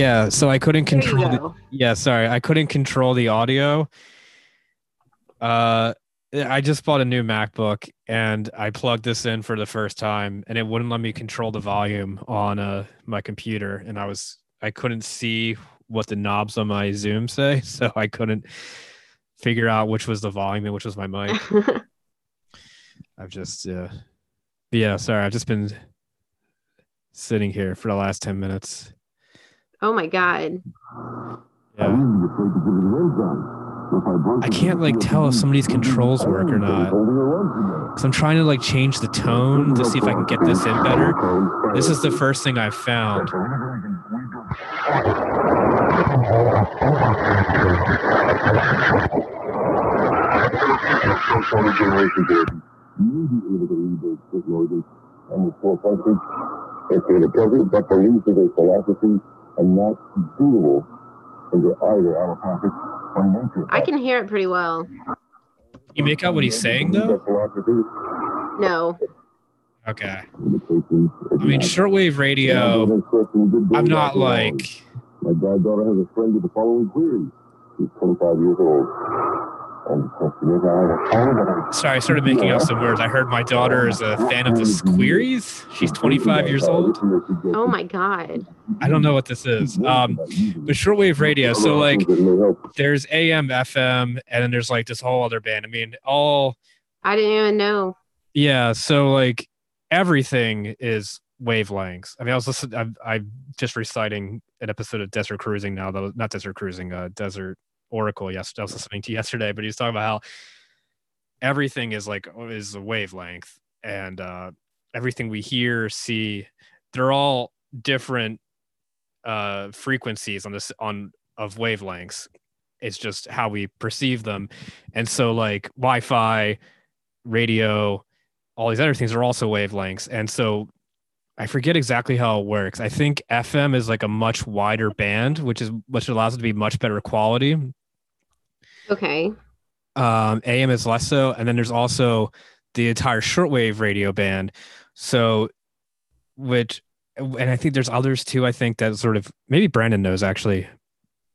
yeah, so I couldn't control the, yeah, sorry, I couldn't control the audio. Uh I just bought a new MacBook and I plugged this in for the first time and it wouldn't let me control the volume on uh my computer and I was I couldn't see what the knobs on my Zoom say, so I couldn't figure out which was the volume and which was my mic. I've just uh yeah, sorry, I've just been sitting here for the last 10 minutes. Oh my god. Yeah. I can't like tell if somebody's controls work or not. Cause I'm trying to like change the tone to see if I can get this in better. This is the first thing I've found. It's a present that believes in a philosophy and not doable under either allopathic or nature. I can hear it pretty well. You make out what he's saying though? No. Okay. I mean, shortwave radio. I'm not like My goddaughter has a friend with the following query. She's 25 years old. And the question is, I have a phone that I sorry. I started making up some words. I heard my daughter is a fan of the Squeeries. She's 25 years old. Oh my god. I don't know what this is. Um, but shortwave radio. So like, there's AM, FM, and then there's like this whole other band. I mean, all I didn't even know. Yeah, so like everything is wavelengths. I mean, I was listening. I'm, I'm just reciting an episode of Desert Cruising now, though not Desert Cruising, uh, Desert Oracle. Yes, I was listening to yesterday, but he was talking about how everything is like is a wavelength, and uh, everything we hear, see, they're all different uh, frequencies on this on of wavelengths. It's just how we perceive them, and so like Wi-Fi, radio, all these other things are also wavelengths. And so I forget exactly how it works. I think FM is like a much wider band, which is which allows it to be much better quality. Okay. Um, AM is less so, and then there's also the entire shortwave radio band. So, which, and I think there's others too. I think that sort of maybe Brandon knows actually.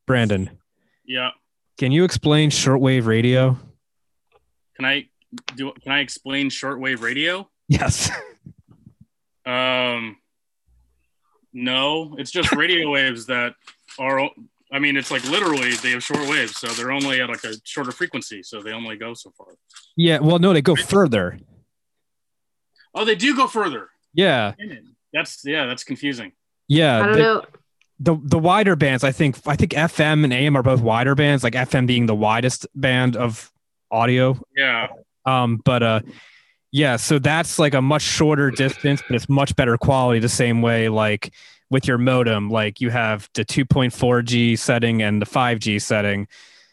Brandon, Yeah. can you explain shortwave radio? Can I do? Can I explain shortwave radio? Yes. Um, no, it's just radio waves that are. I mean, it's like literally they have short waves, so they're only at like a shorter frequency, so they only go so far. yeah. Well, no, they go further. Oh, they do go further. Yeah. That's yeah, that's confusing. Yeah. I don't they- know. the the wider bands i think i think fm and am are both wider bands like fm being the widest band of audio Yeah, um but uh yeah so that's like a much shorter distance but it's much better quality the same way like with your modem like you have the 2.4g setting and the 5g setting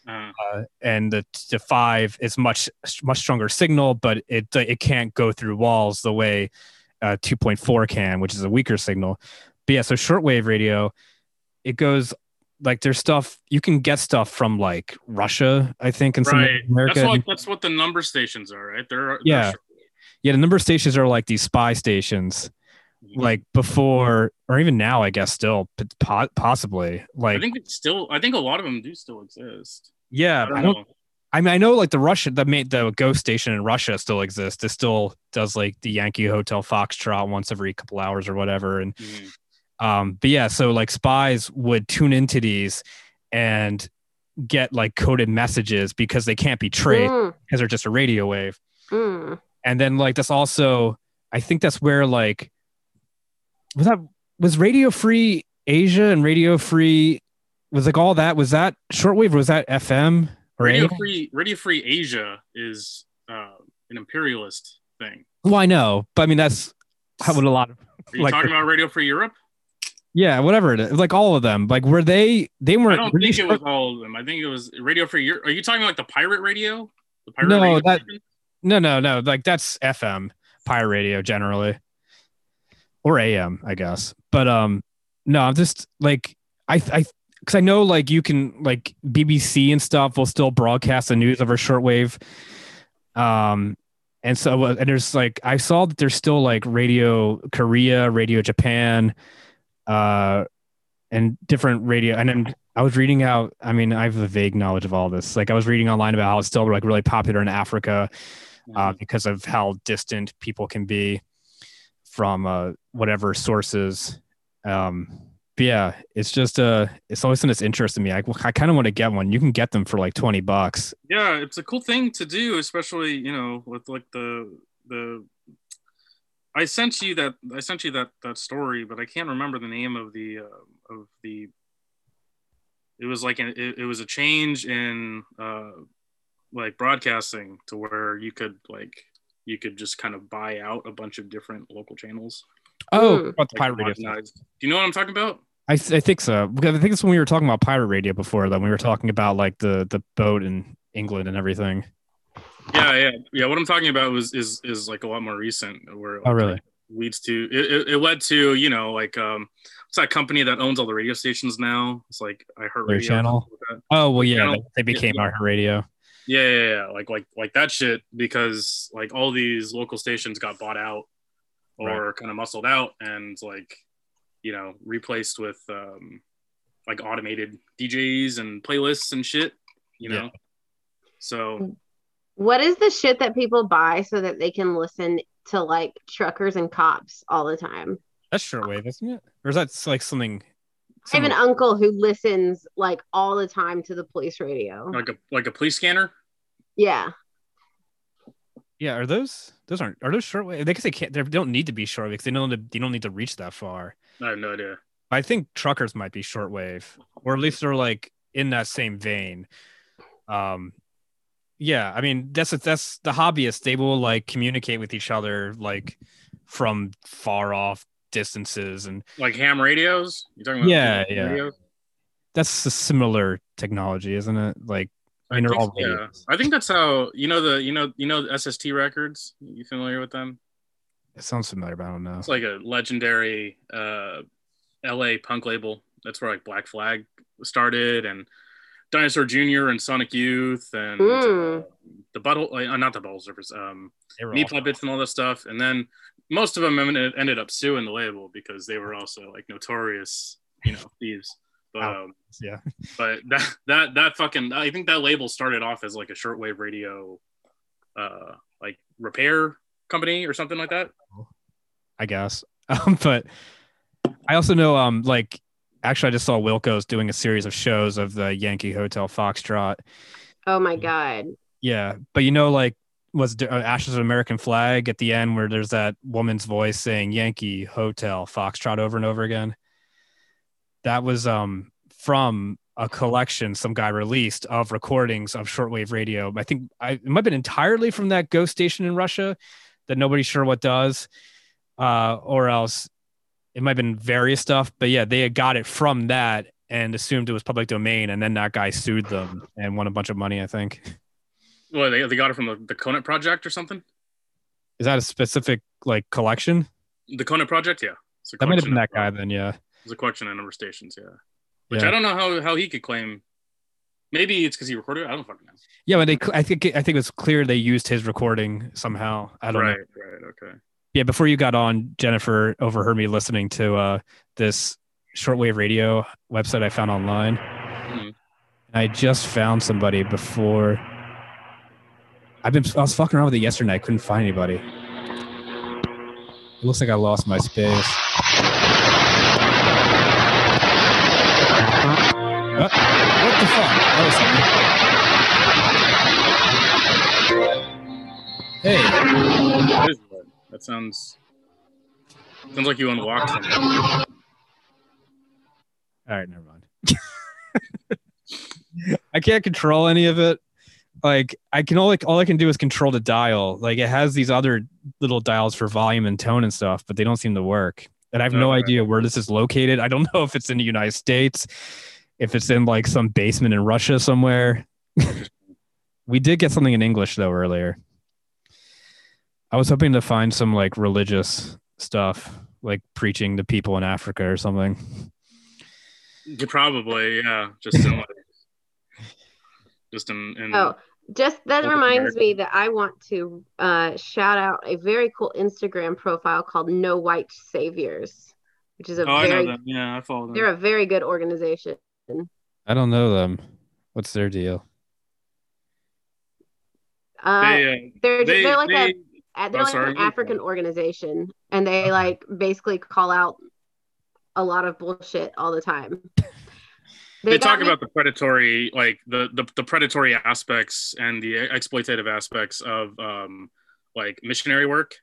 uh, uh, and the, the 5 is much much stronger signal but it it can't go through walls the way uh, 2.4 can which is a weaker signal but yeah so shortwave radio it goes like there's stuff you can get stuff from like Russia, I think, and some. America. That's what that's what the number stations are, right? They're they're Yeah. short- yeah, the number stations are like these spy stations, like before or even now, I guess still po- possibly like I think it's still. I think a lot of them do still exist. yeah. I don't, I don't. know. I mean, I know like the Russia, the ma- the ghost station in Russia still exists. It still does like the Yankee Hotel Foxtrot once every couple hours or whatever, and Mhm. um but yeah so like spies would tune into these and get like coded messages because they can't be traced Mm, because they're just a radio wave mm. and then like that's also i think that's where like was that was radio free asia and radio free was like all that was that shortwave or was that fm or Radio AM? Free Radio Free Asia is uh, an imperialist thing. well i know but i mean that's how would a lot of Are you Like- talking about Radio Free Europe? yeah whatever it is like all of them like were they they weren't I don't think it was all of them. I think it was Radio Free Europe. Are you talking about like the pirate radio? The pirate No, radio that- station? No, no, no. Like that's FM, pirate radio generally, or AM, I guess. But um, no, I'm just like I I because I know like you can like BBC and stuff will still broadcast the news over shortwave. Um, and so uh, and there's like I saw that there's still like Radio Korea, Radio Japan, uh, and different radio. And then I was reading out. I mean, I have a vague knowledge of all this. Like I was reading online about how it's still like really popular in Africa uh, because of how distant people can be from uh, whatever sources. Um, but yeah, it's just uh, it's always been this interest in me. I, I kind of want to get one. You can get them for like twenty bucks. yeah, it's a cool thing to do, especially you know with like the the. I sent you that I sent you that that story, but I can't remember the name of the uh, of the. It was like an, it, it was a change in uh, like broadcasting to where you could like you could just kind of buy out a bunch of different local channels. Oh, about the like pirate radio. Do you know what I'm talking about? I, th- I think so. Because I think it's when we were talking about pirate radio before. That we were talking about like the the boat in England and everything. Yeah, yeah, yeah. What I'm talking about was is is like a lot more recent. Where Oh, really? like, leads to it, it, it led to you know like um what's that company that owns all the radio stations now? It's like iHeartRadio. Channel? Oh well, yeah, Channel- they, they became yeah. our radio. Yeah, yeah, yeah, like like like that shit because like all these local stations got bought out or kind of muscled out and like you know replaced with um like automated DJs and playlists and shit. You know, Yeah. so What is the shit that people buy so that they can listen to like truckers and cops all the time? That's shortwave, isn't it? Or is that like something? I have an uncle who listens like all the time to the police radio. like a like a police scanner. Yeah. yeah, are those those aren't are those shortwave? They guess they can't. They don't need to be shortwave because they don't. They don't need to reach that far. I have no idea. I think truckers might be shortwave, or at least they're like in that same vein. Um, yeah, I mean that's that's the hobbyists. They will like communicate with each other like from far off distances, and Like ham radios. You talking about? Yeah, ham yeah. radios? that's a similar technology, isn't it? Like I mean, they're think- all yeah. I think that's how you know the you know you know the SST records. You familiar with them? It sounds familiar, but I don't know. It's like a legendary uh, LA punk label. That's where like Black Flag started and Dinosaur Jr. and Sonic Youth and uh, the Butthole, like, uh, not the Butthole Surfers, um, They were Meat Puppets and all that stuff. And then most of them ended ended up suing the label because they were also like notorious, you know, thieves. But um, yeah. but that that that fucking I think that label started off as like a shortwave radio, uh, like repair company or something like that. I guess. Um, but I also know, um, like, actually, I just saw Wilco's doing a series of shows of the Yankee Hotel Foxtrot. Oh my god. Yeah, but you know, like, was uh, Ashes of American Flag at the end where there's that woman's voice saying Yankee Hotel Foxtrot over and over again? That was um from a collection some guy released of recordings of shortwave radio. I think I, it might have been entirely from that ghost station in Russia that nobody's sure what does, uh, or else it might have been various stuff. But yeah, they had got it from that and assumed it was public domain, and then that guy sued them and won a bunch of money. I think. Well, they, they got it from the, the Conet Project or something. Is that a specific like collection? The Conet Project, yeah. It's That might have been that uh, guy then. Yeah. It's a collection of number stations, yeah. Which Yeah. I don't know how, how he could claim. Maybe it's because he recorded it. I don't fucking know. Yeah, but they. I think. I think it was clear they used his recording somehow. I don't right, know. right, okay. Yeah, before you got on, Jennifer overheard me listening to uh, this shortwave radio website I found online. Mhm. And I just found somebody before. I've been. I was fucking around with it yesterday. I couldn't find anybody. It looks like I lost my space. What the fuck? That was something. Hey, What is that? That sounds sounds like you unlocked something. all right, never mind. I can't control any of it. Like I can only all I can do is control the dial. Like it has these other little dials for volume and tone and stuff, but they don't seem to work. And I have no Okay. idea where this is located. I don't know if it's in the United States, if it's in like some basement in Russia somewhere. we did get something in English though earlier. I was hoping to find some like religious stuff, like preaching to people in Africa or something. Probably, yeah. Just in like just in, in Oh, Just that Welcome, reminds America. me that I want to uh, shout out a very cool Instagram profile called No White Saviors, which is a Oh, I know very them. Yeah, I follow them. they're a very good organization. I don't know them. What's their deal? Uh, they, uh, they're ju- they, they're like they, a they're oh, like sorry, an you go. African organization, and they like basically call out a lot of bullshit all the time. they talk me- about the predatory like the, the the predatory aspects and the exploitative aspects of um like missionary work.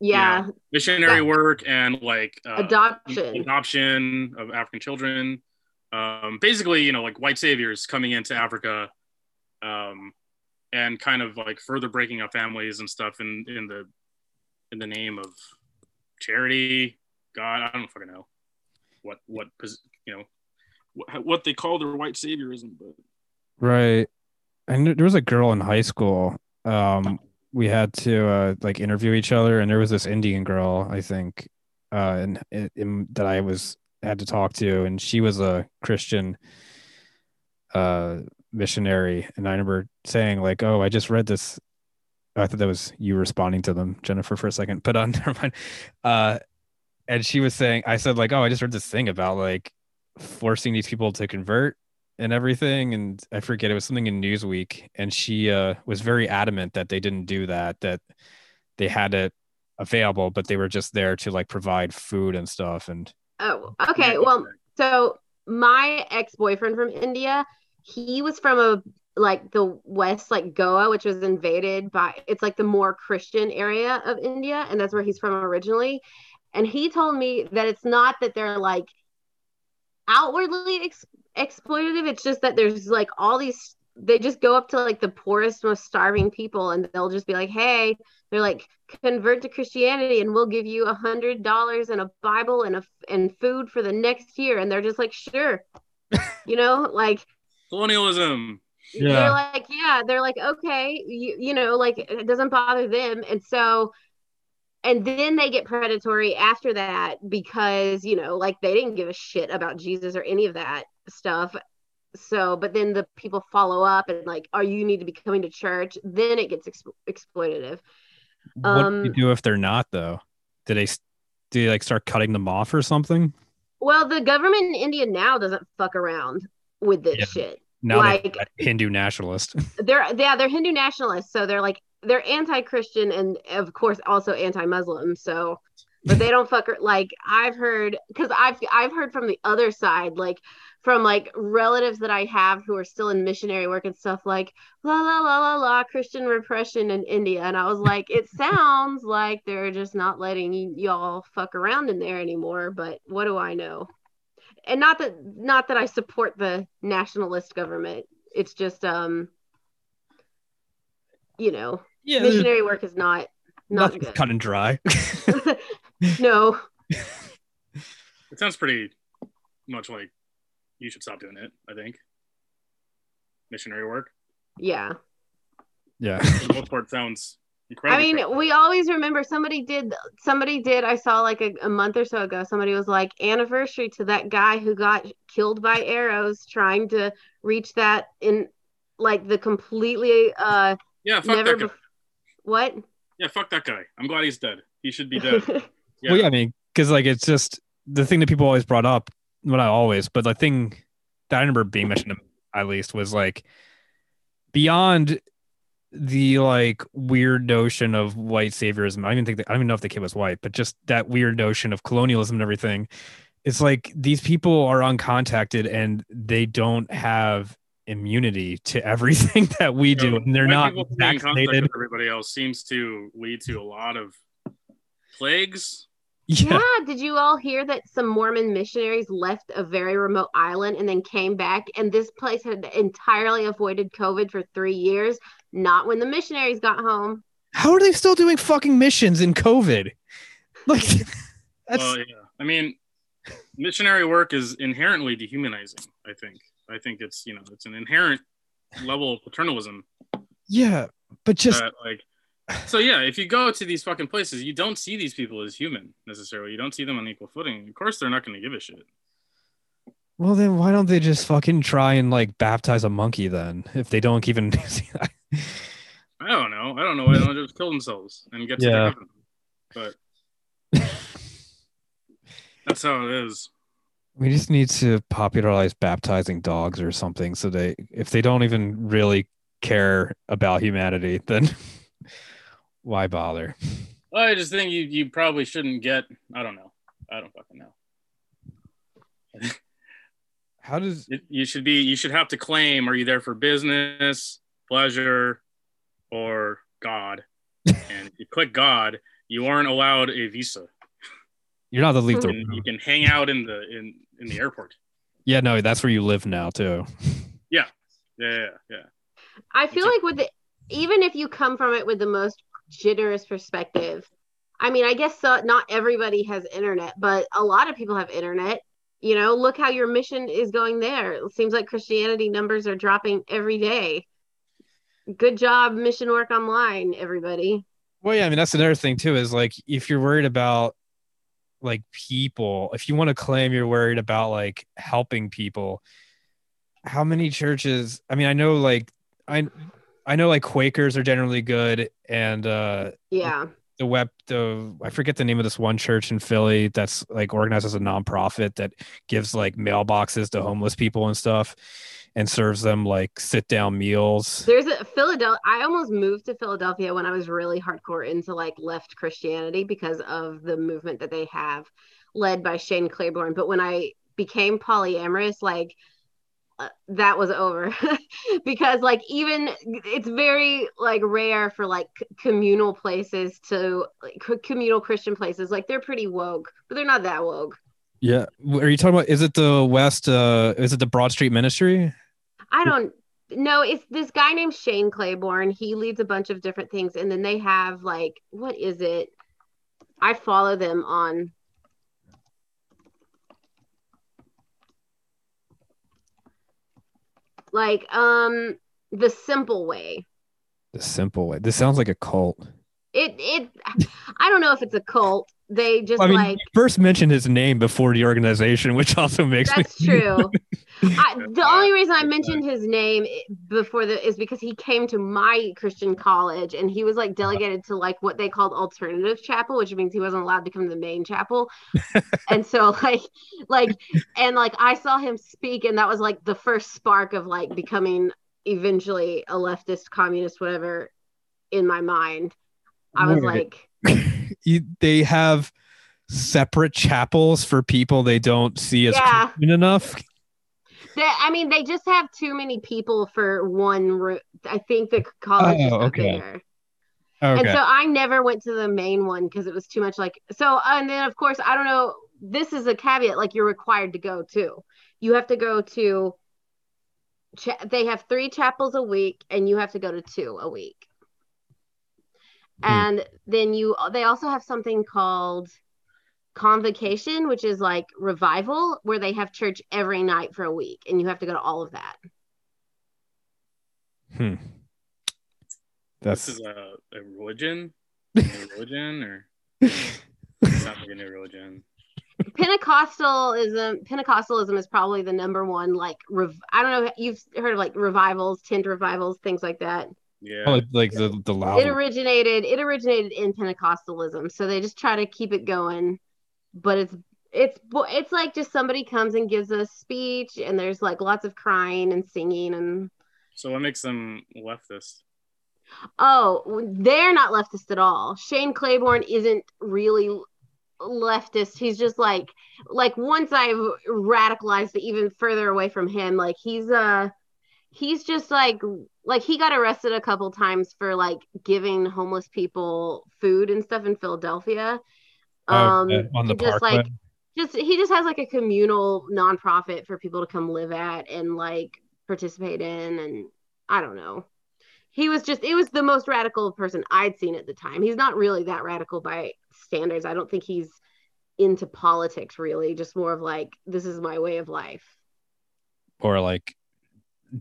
Yeah, missionary That- work and like uh, adoption. adoption of african children. Um basically you know like white saviors coming into africa um and kind of like further breaking up families and stuff in in the in the name of charity. God i don't fucking know what what you know what, what they call their white saviorism but Right. and there was a girl in high school. Um, we had to uh, like interview each other, and there was this Indian girl, I think, uh, and, and that I was had to talk to, and she was a Christian uh missionary, and I remember saying like, "Oh, I just read this." I thought that was you responding to them, Jennifer, for a second, but uh, never mind. Uh, and she was saying, I said like, "Oh, I just read this thing about like forcing these people to convert." and everything and i forget it was something in newsweek and she uh, was very adamant that they didn't do that that they had it available but they were just there to like provide food and stuff and Oh, okay. Well, so my ex-boyfriend from India, he was from a like the west, like Goa, which was invaded by it's like the more Christian area of India, and that's where he's from originally. And he told me that it's not that they're like outwardly ex- exploitative, it's just that there's like all these they just go up to like the poorest, most starving people, and they'll just be like, "Hey," they're like, "Convert to Christianity, and we'll give you a hundred dollars and a Bible and a and food for the next year." And they're just like, "Sure," you know, like colonialism Yeah. they're like, "Yeah," they're like, "Okay," you you know, like it doesn't bother them, and so. And then they get predatory after that because, you know, like they didn't give a shit about Jesus or any of that stuff. So but then the people follow up and like oh you need to be coming to church. Then it gets ex- exploitative. What Um, do you do if they're not though? Do they do you like start cutting them off or something? Well the government in india now doesn't fuck around with this Yeah. shit. Now Like- they hindu nationalist they're yeah they're hindu nationalists. So they're like they're anti-christian and of course also anti-muslim so but they don't fuck like i've heard because i've i've heard from the other side like from like relatives that i have who are still in missionary work and stuff like la la la la la christian repression in india and i was like it sounds like they're just not letting y- y'all fuck around in there anymore but what do i know? And not that not that i support the nationalist government it's just um you know yeah. Missionary work is not not good. cut and dry. No. It sounds pretty much like you should stop doing it i think. Missionary work. Yeah. Yeah. For the most part sounds incredible. I incredible mean, we always remember somebody did somebody did I saw like a, a month or so ago somebody was like anniversary to that guy who got killed by arrows trying to reach that in like the completely uh yeah fuck never that guy. bef- what yeah fuck that guy i'm glad he's dead he should be dead yeah, well yeah i mean because like it's just the thing that people always brought up well not always but the thing that i remember being mentioned at least was like beyond the like weird notion of white saviorism. I don't even think that, I don't even know if the kid was white, but just that weird notion of colonialism and everything. It's like these people are uncontacted and they don't have immunity to everything that we do, So, and they're white not people being in contact vaccinated. everybody else seems to lead to a lot of plagues. Yeah, yeah did you all hear that some mormon missionaries left a very remote island and then came back? And this place had entirely avoided covid for three years not when the missionaries got home. How are they still doing fucking missions in COVID? Like, that's well yeah. I mean missionary work is inherently dehumanizing i think i think it's you know it's an inherent level of paternalism yeah, but just that like so yeah if you go to these fucking places you don't see these people as human necessarily you don't see them on equal footing of course they're not going to give a shit Well, then why don't they just fucking try and like baptize a monkey then? If they don't even, I don't know. I don't know why they don't just kill themselves and get to Yeah. heaven. But that's how it is. We just need to popularize baptizing dogs or something so they if they don't even really care about humanity, then why bother? I just think you you probably shouldn't get. I don't know. I don't fucking know. How does It, you should be. You should have to claim. Are you there for business, pleasure, or God? and if you click God, you aren't allowed a visa. you're not the lethal? Hmm. And you can hang out in the in in the airport. Yeah, no, that's where you live now too. Yeah, yeah, yeah. I feel like with the even if you come from it with the most generous perspective, I mean, I guess uh, not everybody has internet, but a lot of people have internet. You know, look how your mission is going there. It seems like Christianity numbers are dropping every day. Good job, mission work online, everybody. Well, yeah, I mean that's another thing too. Is like if you're worried about like people, if you want to claim you're worried about like helping people, how many churches? I mean, I know like I I know like Quakers are generally good, and uh Yeah. the web the I forget the name of this one church in Philly that's like organized as a nonprofit that gives like mailboxes to homeless people and stuff and serves them like sit down meals. There's a Philadelphia. I almost moved to Philadelphia when I was really hardcore into like left Christianity because of the movement that they have led by Shane Claiborne. But when I became polyamorous, like uh, that was over because like even it's very like rare for like c- communal places to like c- communal Christian places. Like they're pretty woke, but they're not that woke. Yeah. Are you talking about is it the West uh is it the Broad Street Ministry? I don't know. It's this guy named Shane Claiborne. He leads a bunch of different things. And then they have like, what is it? I follow them on. Like, um, the simple way. The simple way. This sounds like a cult. It, it, I don't know if it's a cult. They just I mean, like, first mentioned his name before the organization, which also makes That's me true. I, the uh, only reason I mentioned his name before the is because he came to my Christian college and he was like uh-huh. delegated to like what they called alternative chapel, which means he wasn't allowed to come to the main chapel. and so like like and like I saw him speak and that was like the first spark of like becoming eventually a leftist communist whatever in my mind. I was like you, they have separate chapels for people they don't see as Yeah. Enough. They, I mean, they just have too many people for one room. I think the college is Oh, not okay. bigger. Okay. And so I never went to the main one because it was too much like so and then of course I don't know this is a caveat like you're required to go to. You have to go to cha- they have 3 chapels a week and you have to go to 2 a week. Hmm. And then you they also have something called convocation which is like revival where they have church every night for a week and you have to go to all of that. hmm. This That's is a, a religion, a religion, or it's not like a new religion. Pentecostalism Pentecostalism is probably the number one like rev- I don't know you've heard of like revivals, tent revivals, things like that. Yeah, oh, like the the loud. It originated it originated in Pentecostalism, so they just try to keep it going, but it's it's it's like just somebody comes and gives a speech, and there's like lots of crying and singing and so what makes them leftist? oh they're not leftist at all. Shane Claiborne isn't really leftist he's just like like once i've radicalized it even further away from him like he's uh he's just like like he got arrested a couple times for like giving homeless people food and stuff in philadelphia um Okay, on the just like just he just has like a communal nonprofit for people to come live at and like participate in and i don't know. He was just it was the most radical person i'd seen at the time. He's not really that radical by standards. I don't think he's into politics really. Just more of like this is my way of life. Or like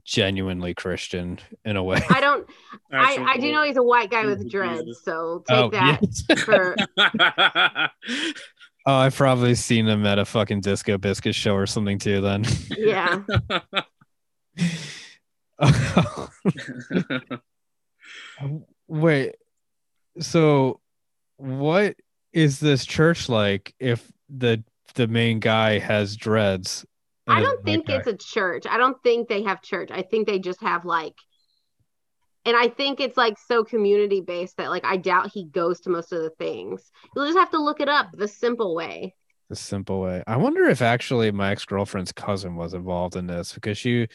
genuinely Christian in a way. i don't I, I do know he's a white guy with dreads so take oh, that yes. for oh, I've probably seen him at a fucking disco biscuit show or something too. Then. Yeah. Wait. So what is this church like if the the main guy has dreads? And I don't think it's a church. I don't think they have church. I think they just have like, and I think it's like so community based that like I doubt he goes to most of the things. You'll just have to look it up the simple way. the simple way. I wonder if actually my ex girlfriend's cousin was involved in this because she,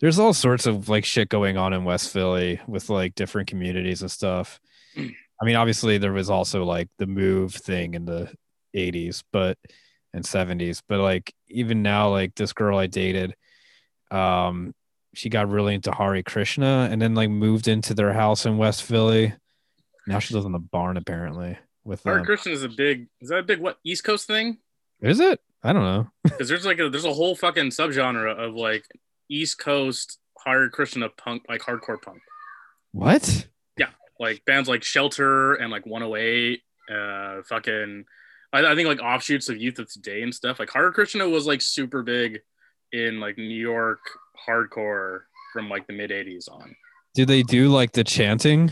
there's all sorts of like shit going on in West Philly with like different communities and stuff. Mm. I mean, obviously there was also like the move thing in the 80s, but and 70s, but like even now, like this girl I dated, um, she got really into Hare Krishna and then like moved into their house in West Philly. Now she lives in the barn apparently with Hare. Krishna is a big. Is that a big what East Coast thing? Is it? I don't know. Because there's like a there's a whole fucking subgenre of like East Coast Hare Krishna punk, like hardcore punk, What? Yeah. Like bands like Shelter and like 108. Uh, fucking. I, I think like offshoots of Youth of Today and stuff. Like Hare Krishna was like super big in like New York hardcore from like the mid 80s on. Do they do like the chanting?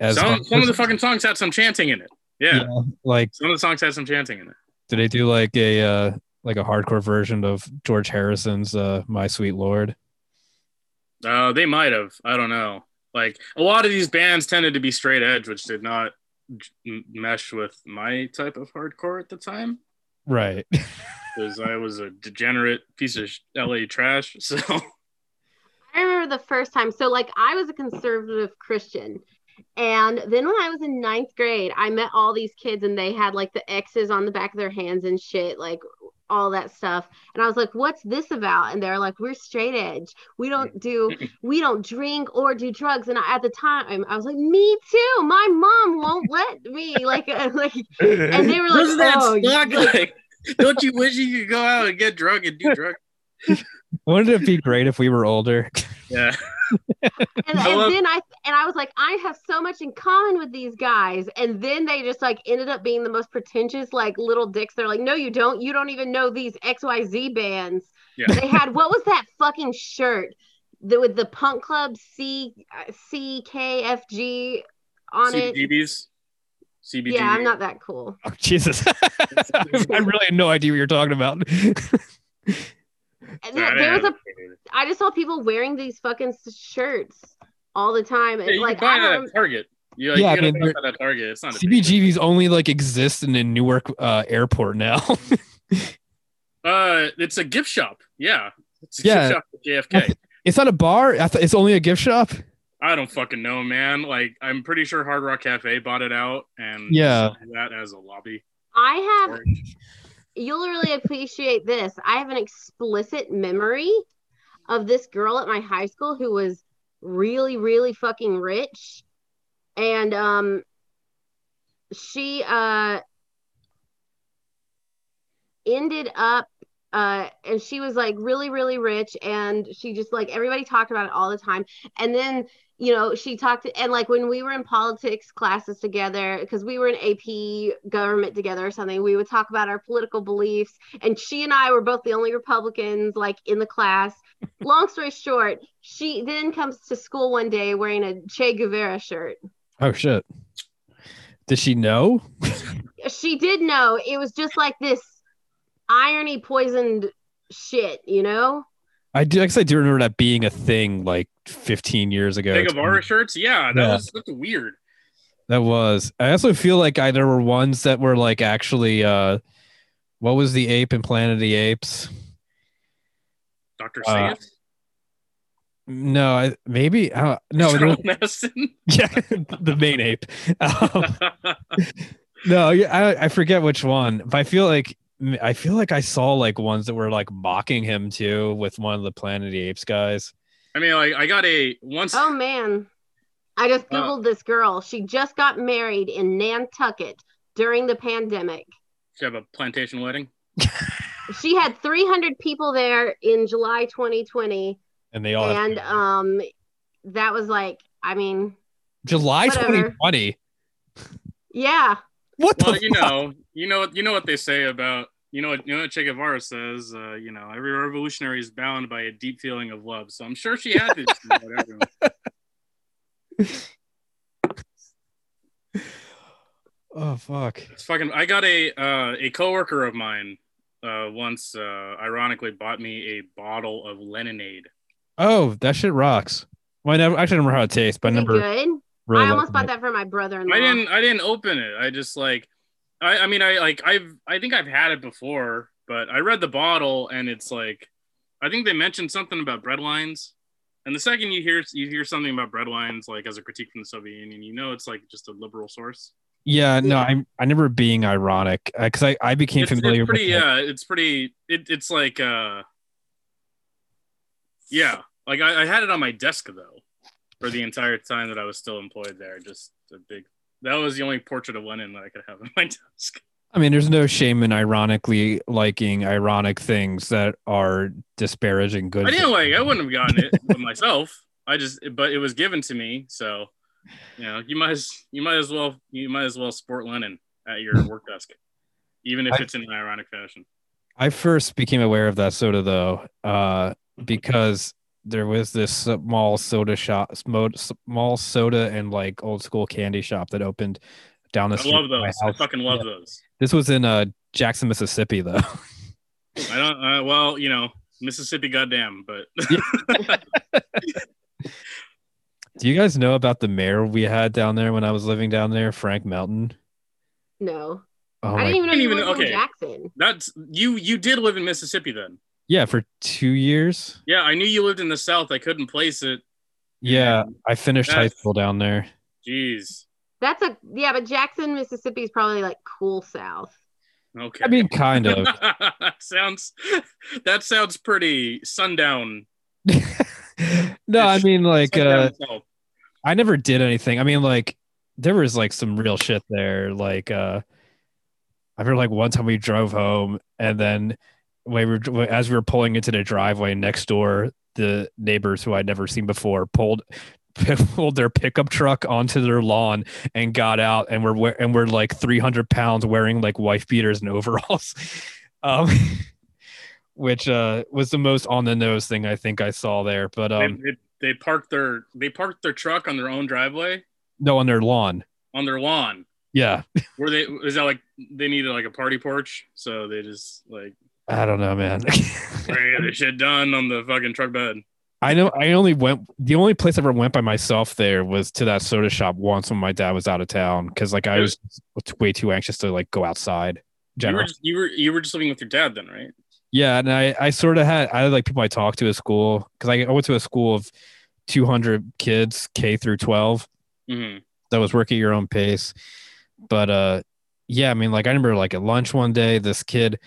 As Some, some of the fucking songs had some chanting in it. Yeah. Yeah, like Some of the songs had some chanting in it. do they do like a uh like a hardcore version of George Harrison's uh My Sweet Lord? Uh, they might have. I don't know. Like a lot of these bands tended to be straight edge, which did not mesh with my type of hardcore at the time Right. because I was a degenerate piece of LA trash. So I remember the first time. So, like, I was a conservative Christian. And then when I was in ninth grade, I met all these kids and they had like the X's on the back of their hands and shit, like all that stuff. And I was like, what's this about? And they're like, we're straight edge. We don't do, we don't drink or do drugs. And I, at the time, I was like, me too. My mom won't let me. Like, uh, like, and they were like, Doesn't that oh, you- suck? like, Like, don't you wish you could go out and get drunk and do drugs? Wouldn't it be great if we were older? Yeah. And, I and love- then I and I was like, I have so much in common with these guys. And then they just like ended up being the most pretentious, like little dicks. They're like, no, you don't. You don't even know these XYZ bands. Yeah. They had what was that fucking shirt the, with the punk club C C K F G CKFG on it? CBGBs. CBGB. Yeah, I'm not that cool. Oh, Jesus. I really had no idea what you're talking about. And there, there was a. I just saw people wearing these fucking shirts all the time. And Yeah, you like buy I that don't at Target. You, like, Yeah, I you gotta mean, buy they're- at Target. It's not a big deal. CBGBs only like exist in the Newark uh, airport now. Uh, it's a gift shop. Yeah, it's a Yeah. gift shop at JFK. it's not a bar. It's only a gift shop. I don't fucking know, man. Like, I'm pretty sure Hard Rock Cafe bought it out and Yeah. that as a lobby. I have you'll really appreciate this. I have an explicit memory of this girl at my high school who was really, really fucking rich. And um she uh ended up uh and she was like really, really rich and she just like everybody talked about it all the time. And then you know, she talked and like when we were in politics classes together, because we were in AP government together or something, we would talk about our political beliefs. And she and I were both the only Republicans like in the class. Long story short, she then comes to school one day wearing a Che Guevara shirt. Oh shit. Did she know? She did know it was just like this irony poisoned shit, you know? I do. I guess I do remember that being a thing like 15 years ago. Big Guevara shirts? Yeah, that Yeah. was that's weird. That was. I also feel like I there were ones that were like actually. uh What was the ape in Planet of the Apes? Dr. Uh, Sayed? No, I, maybe. Uh, no, there was- Charlton yeah, the main ape. Um, no, I, I forget which one, but I feel like I feel like I saw like ones that were like mocking him too with one of the Planet of the Apes guys. I mean, like, I got a once. Oh man. I just Uh, Googled this girl. She just got married in Nantucket during the pandemic. She you have a plantation wedding? She had 300 people there in July 2020. And they all have- and um that was like i mean July whatever. 2020. yeah What Well, the you fuck? know, you know, you know what they say about you know what you know what Che Guevara says. Uh, you know, every revolutionary is bound by a deep feeling of love. So I'm sure she had to. Oh fuck. It's fucking. I got a uh, a coworker of mine uh, once, uh, ironically, bought me a bottle of Leninade. Oh, that shit rocks. Well, I never actually remember how it tastes, but I Is never good? really I almost bought it. that for my brother-in-law. I didn't. I didn't open it. I just like. I. I mean, I like. I've. I think I've had it before, but I read the bottle and it's like. I think they mentioned something about bread lines, and the second you hear you hear something about bread lines, like as a critique from the Soviet Union, you know it's like just a liberal source. Yeah, no, I'm I never being ironic because I I became It's, familiar it's pretty. with it. Yeah, it's pretty. It, it's like. uh Yeah, like I, I had it on my desk though, for the entire time that I was still employed there. Just a big. That was the only portrait of Lenin that I could have on my desk. I mean, there's no shame in ironically liking ironic things that are disparaging good. I didn't like. I wouldn't have gotten it myself. I just, but it was given to me, so you know, you might as you might as well you might as well sport Lenin at your work desk, even if I- it's in an ironic fashion. I first became aware of that soda though, uh, because there was this small soda shop, small soda and like old school candy shop that opened down the I street. love from my those. I fucking love Yeah. those. This was in uh, Jackson, Mississippi, though. I don't. Uh, well, you know, Mississippi, goddamn, but Do you guys know about the mayor we had down there when I was living down there, Frank Melton? No, Oh I didn't even know you even- lived in okay. Jackson. that's you. You did live in Mississippi then. Yeah, for two years. Yeah, I knew you lived in the South. I couldn't place it. Yeah, I finished high school down there. Jeez. That's a yeah, but Jackson, Mississippi is probably like cool South. Okay. I mean, kind of. that sounds. That sounds pretty sundown. no, I mean like uh. I never did anything. I mean like there was like some real shit there. Like uh I remember like one time we drove home and then when we were as we were pulling into the driveway next door, the neighbors who I'd never seen before pulled pulled their pickup truck onto their lawn and got out and we're and we're like 300 pounds wearing like wife beaters and overalls um which uh was the most on the nose thing i think i saw there but They, um they, they parked their they parked their truck on their own driveway no on their lawn on their lawn. yeah Were they? Is that like they needed like a party porch? So they just like i don't know man "Hey, get this shit done on the fucking truck bed. i know i only went the only place i ever went by myself there was to that soda shop once when my dad was out of town because like i was way too anxious to like go outside You were, just, you were you were just living with your dad then, right? Yeah, and I I sort of had I had like people I talked to at school because I, I went to a school of 200 kids K through 12 Mm-hmm. that was work at your own pace. But uh, yeah, I mean, like I remember like at lunch one day, this kid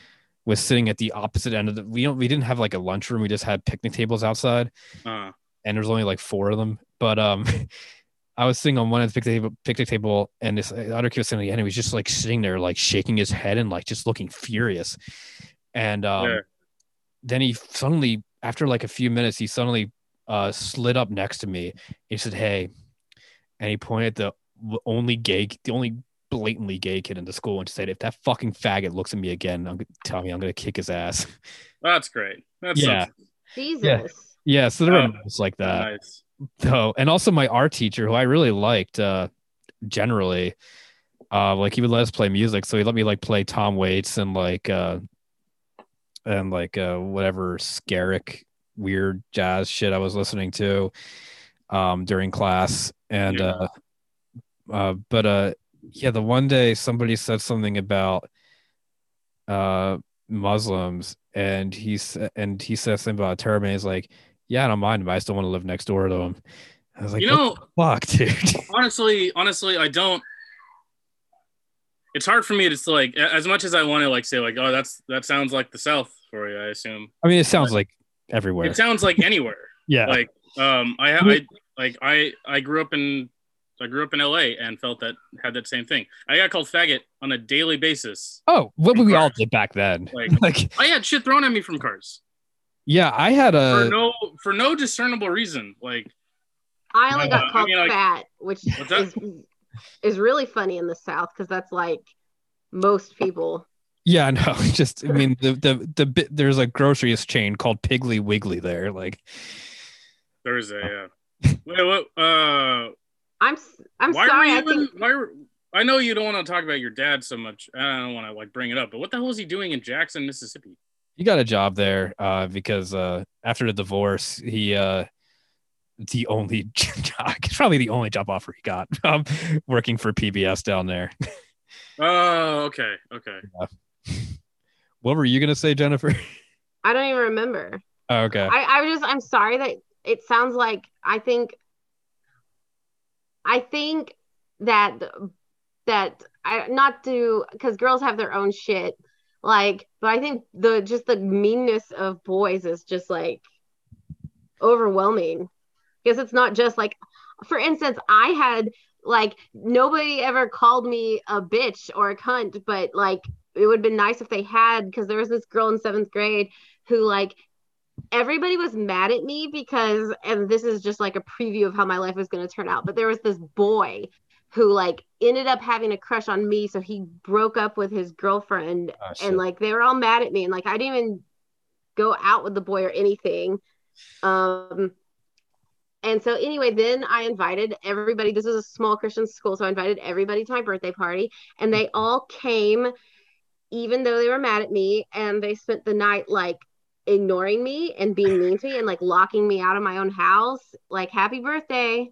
was sitting at the opposite end of the. We don't we didn't have like a lunchroom. We just had picnic tables outside, Uh, and there was only like four of them. But um. I was sitting on one of the picnic table, picnic table, and this other kid was sitting, and he was just like sitting there, like shaking his head and like just looking furious. And um, Yeah. then he suddenly, after like a few minutes, he suddenly uh, slid up next to me. He said, "Hey," and he pointed at the only gay, the only blatantly gay kid in the school, and she said, "If that fucking faggot looks at me again, I'm gonna tell me I'm gonna kick his ass." that's great. That's Yeah. Jesus. yeah, so there were Oh, moments like that. nice. though and also my art teacher who i really liked uh generally uh like he would let us play music so he let me like play tom waits and like uh and like uh whatever scaric weird jazz shit i was listening to um during class and Yeah. uh uh but uh yeah the one day somebody said something about uh muslims and he's and he said something about term and he's like yeah, I don't mind but I still want to live next door to him. I was like, you know, fuck, dude. honestly, honestly, I don't. It's hard for me to like, as much as I want to like say like, oh, that's that sounds like the South for you. I assume I mean, it sounds like everywhere. it sounds like anywhere. yeah. like, um, I, I like I I grew up in I grew up in L.A. and felt that had that same thing. I got called faggot on a daily basis. oh, what in we all did back then. Like, Like, I had shit thrown at me from cars yeah, I had for a. no for no discernible reason. Like, I only Uh, got I called mean, like- fat, which What's that? is is really funny in the South because that's like most people. Yeah, no, just I mean the the the bit there's a groceries chain called Piggly Wiggly there. Like, there is a yeah. Wait, what? Uh, I'm s- I'm why sorry. were you I think why were I know you don't want to talk about your dad so much. I don't want to like bring it up, but what the hell is he doing in Jackson, Mississippi? He got a job there uh, because uh, after the divorce, he uh, the only job, it's probably the only job offer he got, um, working for PBS down there. Oh, okay, okay. What were you gonna say, Jennifer? I don't even remember. Oh, okay. I, I just I'm sorry that it sounds like I think I think that that I not to because girls have their own shit like but I think the just the meanness of boys is just like overwhelming. Because it's not just like for instance I had like nobody ever called me a bitch or a cunt but like it would have been nice if they had because there was this girl in seventh grade who like everybody was mad at me because and this is just like a preview of how my life was going to turn out but there was this boy who like ended up having a crush on me so he broke up with his girlfriend Oh, and like they were all mad at me and like i didn't even go out with the boy or anything. Um and so anyway then i invited everybody this was a small christian school so i invited everybody to my birthday party and they all came even though they were mad at me and they spent the night like ignoring me and being mean to me and like locking me out of my own house like happy birthday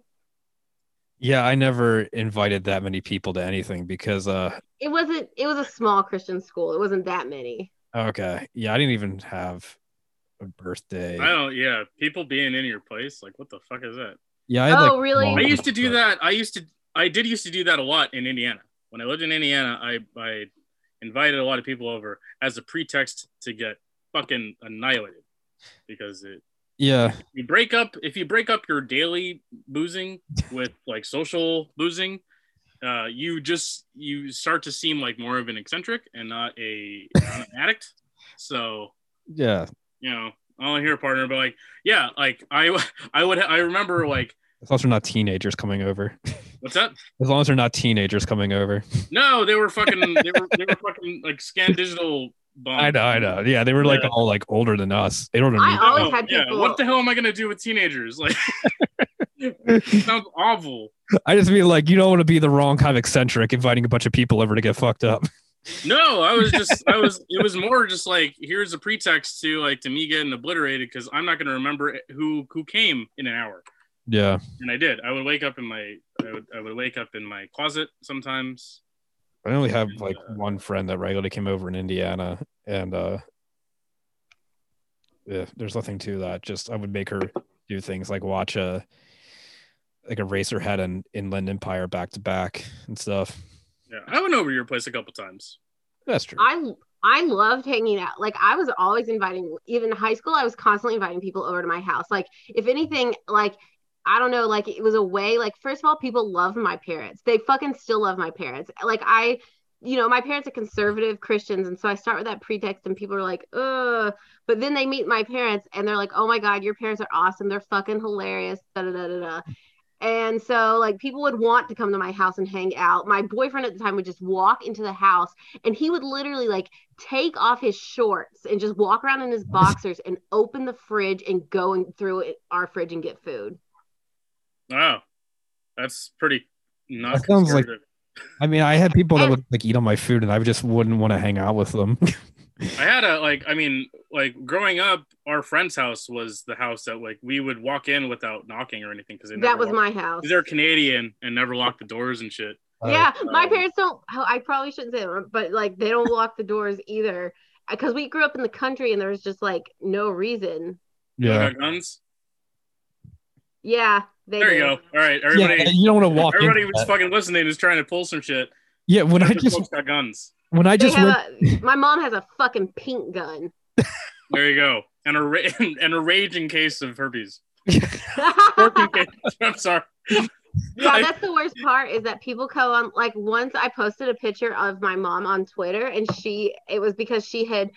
yeah, I never invited that many people to anything because uh it wasn't it was a small christian school it wasn't that many okay. Yeah, I didn't even have a birthday. I don't. Yeah, people being in your place, like, what the fuck is that? Yeah, I had, Oh, like, really? I used to do that. I used to. I did used to do that a lot in Indiana. When I lived in Indiana, I I invited a lot of people over as a pretext to get fucking annihilated because it Yeah, you break up if you break up your daily boozing with like social boozing uh, you just you start to seem like more of an eccentric and not a not an addict so yeah. you know i don't hear a partner but like yeah like i i would i remember like As long as they're not teenagers coming over. what's that As long as they're not teenagers coming over. no they were fucking they were they were fucking like scan digital bombs. I know, I know. Yeah, they were like Yeah. all like older than us. They don't I always Oh, had yeah, people what the hell am i gonna do with teenagers like sounds awful I just mean like you don't want to be the wrong kind of eccentric inviting a bunch of people over to get fucked up. No, I was just I was it was more just like here's a pretext to like to me getting obliterated because I'm not gonna remember who who came in an hour. Yeah. And I did. I would wake up in my I would I would wake up in my closet sometimes. I only have like one friend that regularly came over in Indiana, and uh, yeah, there's nothing to that. Just I would make her do things like watch a like Eraserhead and Inland Empire back to back and stuff. Yeah. I went over to your place a couple times. That's true. I I loved hanging out. Like I was always inviting even in high school I was constantly inviting people over to my house. Like if anything like I don't know like it was a way like first of all people love my parents. They fucking still love my parents. Like I you know, my parents are conservative Christians and so I start with that pretext and people are like, "Uh," but then they meet my parents and they're like, "Oh my god, your parents are awesome. They're fucking hilarious." Da da da da da. And so, like, people would want to come to my house and hang out. My boyfriend at the time would just walk into the house and he would literally, like, take off his shorts and just walk around in his boxers and open the fridge and go through it, our fridge and get food. Wow. That's pretty not That sounds like- I mean, I had people that would like eat on my food, and I just wouldn't want to hang out with them. I had a like I mean like growing up our friend's house was the house that like we would walk in without knocking or anything because That was my house. they're Canadian and never locked the doors and shit. yeah, my um, parents don't. I probably shouldn't say that, but like they don't lock the doors either. Because we grew up in the country and there was just like no reason. Yeah. guns. Yeah, they There do. you go. All right, Yeah, everybody. you don't want to walk everybody in. who's fucking listening is trying to pull some shit. Yeah, when I just got guns. when I just went, a, my mom has a fucking pink gun. There you go. And a ra- and a raging case of herpes. I'm sorry. Yeah, that's the worst part is that people go on like once I posted a picture of my mom on Twitter and she it was because she had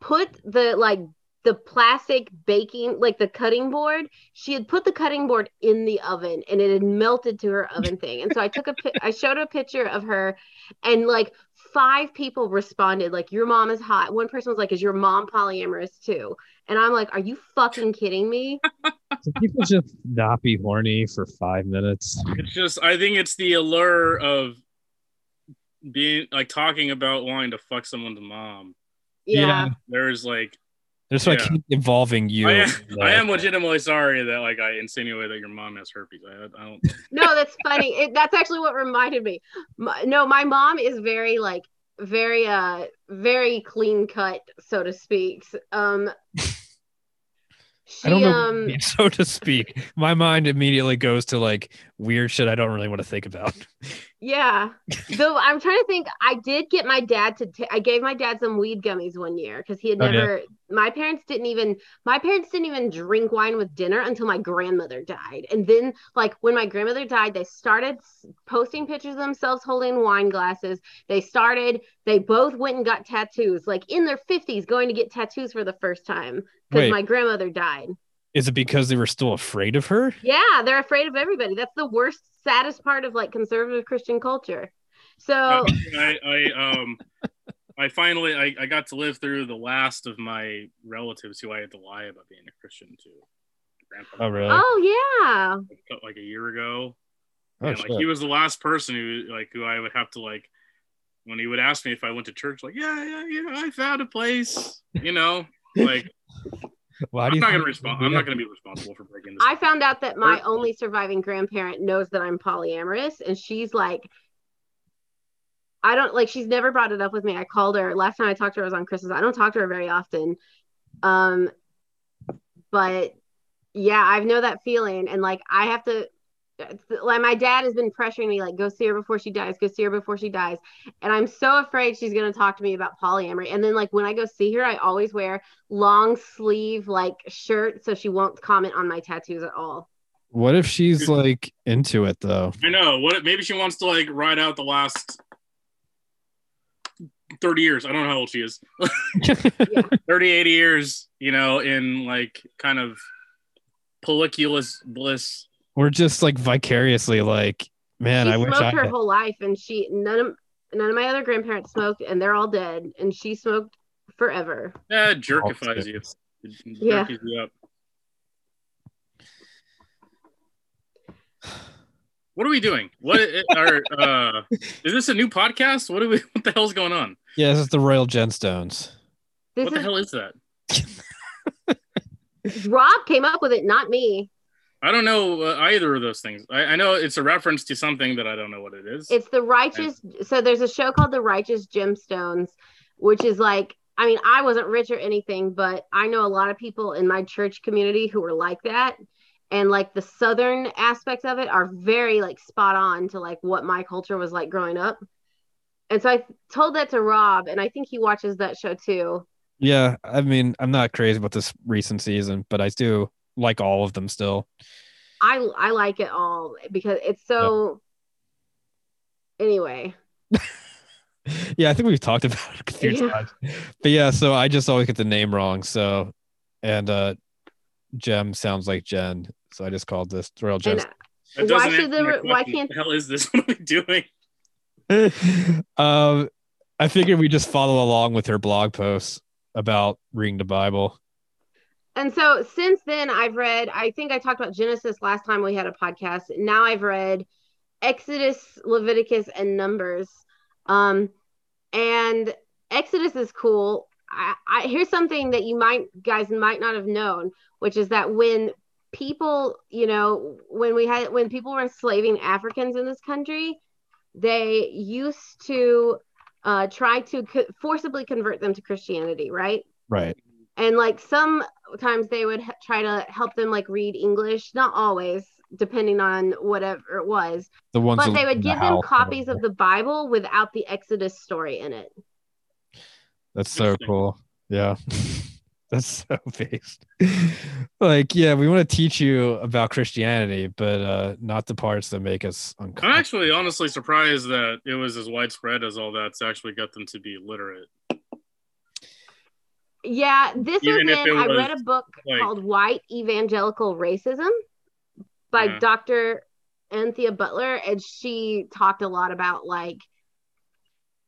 put the like the plastic baking like the cutting board she had put the cutting board in the oven and it had melted to her oven thing and so I took a pi- I showed a picture of her and like five people responded like your mom is hot one person was like is your mom polyamorous too and I'm like are you fucking kidding me so people just not be horny for five minutes. It's just I think it's the allure of being like talking about wanting to fuck someone's mom. Yeah. Yeah. There's like There's like Yeah. keep involving you. I am, in I am legitimately sorry that like I insinuate that your mom has herpes. I, I don't. No, that's funny. It, that's actually what reminded me. My, no, my mom is very like very uh very clean cut, so to speak. Um she I don't know, um so to speak. My mind immediately goes to like weird shit I don't really want to think about. yeah. Though I'm trying to think I did get my dad to ta- I gave my dad some weed gummies one year cuz he had Oh, yeah. never my parents didn't even my parents didn't even drink wine with dinner until my grandmother died. And then like when my grandmother died, they started posting pictures of themselves holding wine glasses. They started they both went and got tattoos like in their 50s going to get tattoos for the first time cuz my grandmother died. Is it because they were still afraid of her? Yeah, they're afraid of everybody. That's the worst saddest part of like conservative Christian culture. So I, I um I finally I, I got to live through the last of my relatives who I had to lie about being a Christian to. Grandpa Oh, really? Oh yeah. like a year ago. Oh, and like he was the last person who like who I would have to like when he would ask me if I went to church, like, yeah, yeah, you know, I found a place, you know, like Why do I'm you not gonna respond. I'm not gonna be responsible for breaking this. I found out that my Or- only surviving grandparent knows that I'm polyamorous and she's like I don't like she's never brought it up with me. I called her last time I talked to her was on Christmas. I don't talk to her very often. Um but yeah, I know that feeling and like I have to like my dad has been pressuring me like go see her before she dies, go see her before she dies. And I'm so afraid she's going to talk to me about polyamory. And then like when I go see her, I always wear long sleeve like shirt so she won't comment on my tattoos at all. What if she's like into it though? I know. What maybe she wants to like ride out the last 30 years. I don't know how old she is. 30, 80 years, you know, in like kind of folliculous bliss. Or just like vicariously like, man, she I wish smoked I her had- whole life and she none of none of my other grandparents smoked and they're all dead and she smoked forever. Yeah, it jerkifies you. It Yeah. you up. What are we doing? What are uh is this a new podcast? What are we what the hell's going on? Yeah, this is the Royal Gemstones. This what the hell is that? Rob came up with it, not me. I don't know uh, either of those things. I, I know it's a reference to something that I don't know what it is. It's the righteous. So there's a show called The Righteous Gemstones, which is like, I mean, I wasn't rich or anything, but I know a lot of people in my church community who were like that. And like the southern aspects of it are very like spot on to like what my culture was like growing up. And so I told that to Rob, and I think he watches that show too. Yeah, I mean, I'm not crazy about this recent season, but I do like all of them still. I I like it all because it's so. Anyway, yeah, I think we've talked about it a few Yeah. times. But yeah, so I just always get the name wrong. So, and uh, Gem sounds like Jen, so I just called this Royal and Gems. Why should the- why can't- the hell is this? What are we doing? um, I figured we just follow along with her blog posts about reading the Bible. And so since then, I've read, I think I talked about Genesis last time we had a podcast. Now I've read Exodus, Leviticus, and Numbers. Um, and Exodus is cool. I, I here's something that you might guys might not have known, which is that when people, you know, when we had when people were enslaving Africans in this country, they used to uh, try to co- forcibly convert them to Christianity, right? Right. and like sometimes they would h- try to help them like read english not always depending on whatever it was The ones but they would in the give them copies of the bible without the exodus story in it That's so cool. Yeah. That's so based. like, yeah, we want to teach you about Christianity, but uh not the parts that make us uncomfortable. I'm actually honestly surprised that it was as widespread as all that's actually got them to be literate. Yeah this Even was if in it i was, read a book like- called white evangelical racism by Yeah. dr anthea butler and she talked a lot about like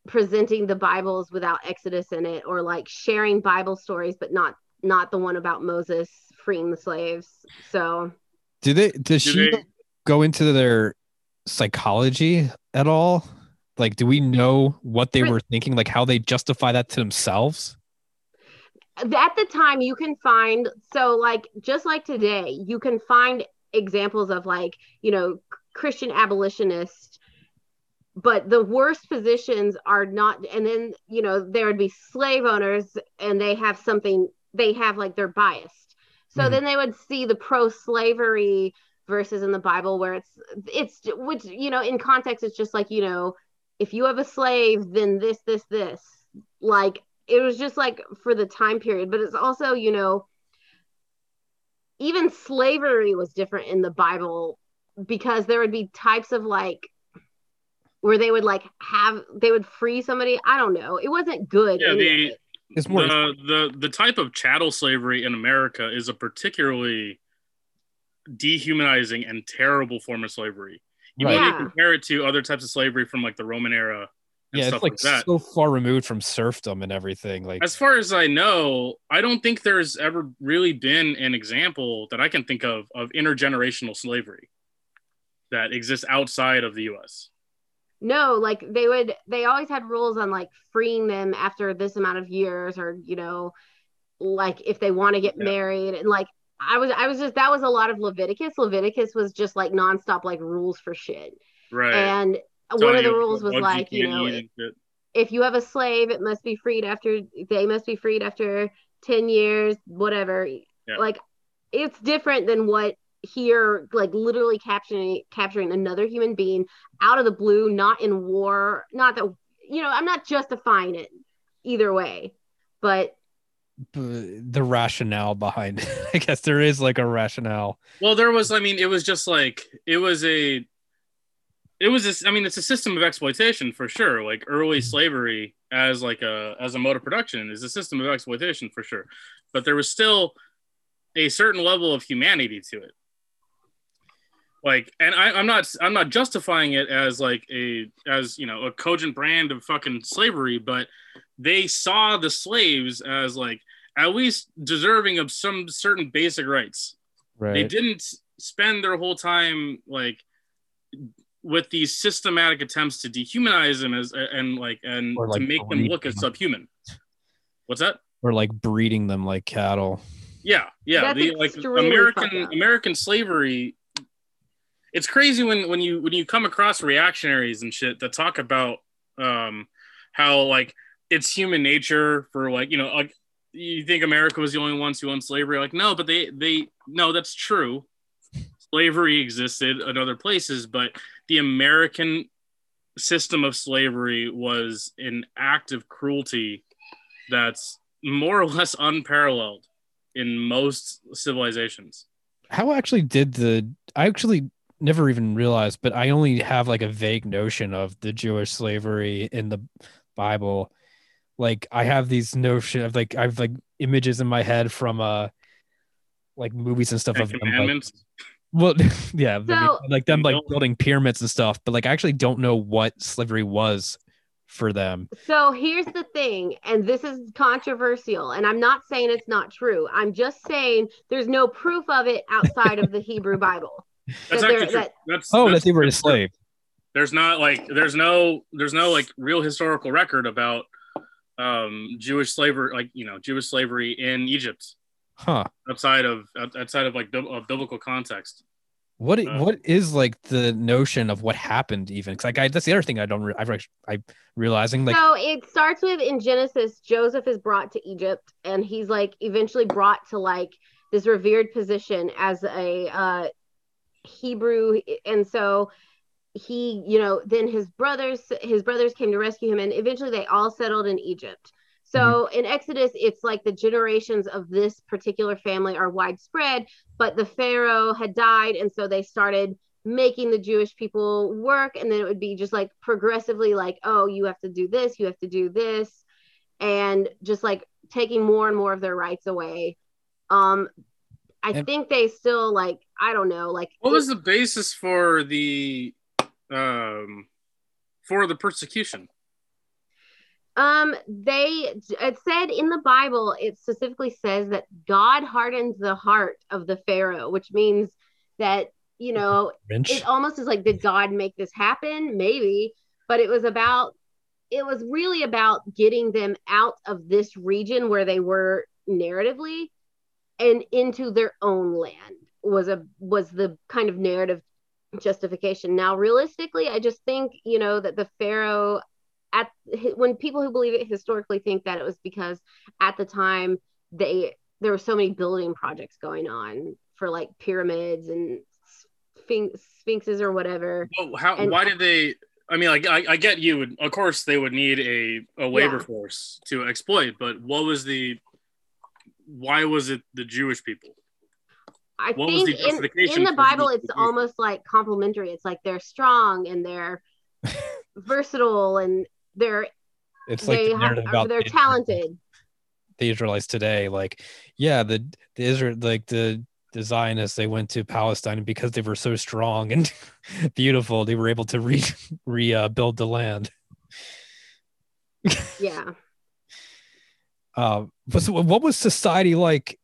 presenting the bibles without exodus in it or like sharing bible stories but not not the one about moses freeing the slaves so Do they does Do she they- go into their psychology at all? Like, do we know what they For- were thinking? Like, how they justify that to themselves? At the time you can find so like just like today you can find examples of like you know christian abolitionists but the worst positions are not and then you know there would be slave owners and they have something they have like they're biased so Mhm. then they would see the pro slavery verses in the bible where it's it's which you know in context it's just like you know if you have a slave then this this this like it was just like for the time period but it's also you know even slavery was different in the bible because there would be types of like where they would like have they would free somebody i don't know it wasn't good Yeah, any the- It's more. the, the the type of chattel slavery in America is a particularly dehumanizing and terrible form of slavery. You Right. when Yeah. compare it to other types of slavery from like the Roman era and yeah, it's like like that. so far removed from serfdom and everything. Like, As far as I know, I don't think there's ever really been an example that I can think of of intergenerational slavery that exists outside of the US. no like they would they always had rules on like freeing them after this amount of years or you know like if they want to get Yeah. married and like i was i was just that was a lot of leviticus leviticus was just like nonstop like rules for shit Right. and Telling one of the rules was like you know eat if you have a slave, it must be freed after they must be freed after 10 years, whatever. Yeah. Like it's different than what here, like literally capturing capturing another human being out of the blue, not in war. Not that you know, I'm not justifying it either way, but the rationale behind it. I guess there is like a rationale. Well, there was. I mean, it was just like it was a. It was this. I mean, it's a system of exploitation for sure. Like early Mhm. slavery as like a as a mode of production is a system of exploitation for sure. But there was still a certain level of humanity to it. Like, and I, I'm not I'm not justifying it as like a as you know a cogent brand of fucking slavery, but they saw the slaves as like at least deserving of some certain basic rights Right. they didn't spend their whole time like with these systematic attempts to dehumanize them as and like and like, to make them look as subhuman. What's that? Or like breeding them like cattle. yeah yeah That's the like american fucked american slavery it's crazy when when you when you come across reactionaries and shit that talk about um how like it's human nature for like you know like you think america was the only ones who owned slavery like no but they they no that's true. Slavery existed in other places but the american system of slavery was an act of cruelty that's more or less unparalleled in most civilizations How actually did the? I actually never even realized, but I only have like a vague notion of the Jewish slavery in the Bible. Like I have these notion of like I've like images in my head from uh like movies and stuff Ten of them like Well, yeah, So- like them like building pyramids and stuff, but like I actually don't know what slavery was for them. So here's the thing, and this is controversial, and I'm not saying it's not true. I'm just saying there's no proof of it outside of the Hebrew Bible. that's that actually they're- true. that- that's Oh, that's, that they were that's true. enslaved. there's not like there's no there's no like real historical record about um jewish slavery like you know jewish slavery in egypt Huh. outside of outside of like bib- of biblical context What Uh, what is like the notion of what happened even? Cuz like I that's the other thing I don't re- I've act- I realizing like so it starts with in Genesis, Joseph is brought to Egypt, and he's like eventually brought to like this revered position as a uh, Hebrew, and so he, you know, then his brothers, his brothers came to rescue him, and eventually they all settled in Egypt. So in Exodus, it's like the generations of this particular family are widespread, but the Pharaoh had died, and so they started making the Jewish people work, and then it would be just like progressively like, oh, you have to do this, you have to do this, and just like taking more and more of their rights away. Um, I And- think they still like, I don't know, like what was the basis for the um for the persecution Um, they it said in the Bible, it specifically says that God hardens the heart of the Pharaoh, which means that you know wrench. it almost is like did God make this happen? Maybe, but it was about it was really about getting them out of this region where they were narratively and into their own land was a was the kind of narrative justification now realistically i just think you know that the pharaoh at when people who believe it historically think that it was because at the time they there were so many building projects going on for like pyramids and sphinxes or whatever well, how and, why did they I mean, like, I, I get you. Would, Of course, they would need a, a labor Yeah. force to exploit, but what was the? Why was it the Jewish people? I What was think the in, justification in the Bible, it's almost like complimentary. It's like they're strong and they're versatile and they're It's like they the narrative have, about they're the- talented. the Israelites today. Like, yeah, the the Israel like the the Zionists they went to Palestine and because they were so strong and beautiful, they were able to re re uh, build the land. Yeah. Uh, what was society like?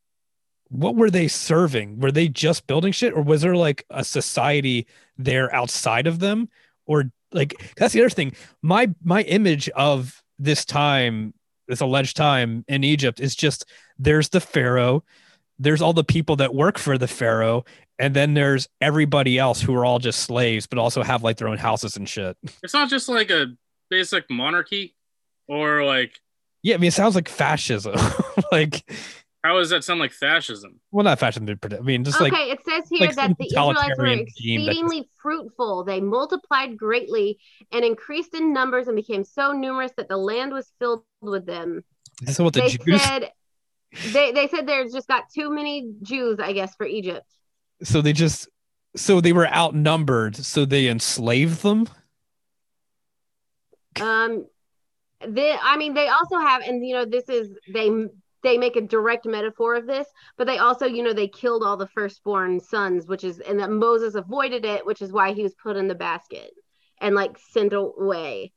What were they serving? Were they just building shit, or was there like a society there outside of them, or like that's the other thing. My my image of this time, this alleged time in Egypt, is just there's the pharaoh, there's all the people that work for the pharaoh, and then there's everybody else who are all just slaves, but also have like their own houses and shit. It's not just like a basic monarchy, or like Yeah, I mean, it sounds like fascism. like, how does that sound like fascism? well, not fascism. I mean, just okay, like okay. it says here like that the Israelites were totalitarian just- exceedingly fruitful. They multiplied greatly and increased in numbers and became so numerous that the land was filled with them. this is what the they Jews. said they, they said there's just got too many Jews, I guess, for Egypt. so they just so they were outnumbered so they enslaved them Um, they, I mean, they also have, and you know, this is they they make a direct metaphor of this, but they also, you know, they killed all the firstborn sons, which is, and that Moses avoided it, which is why he was put in the basket and like sent away.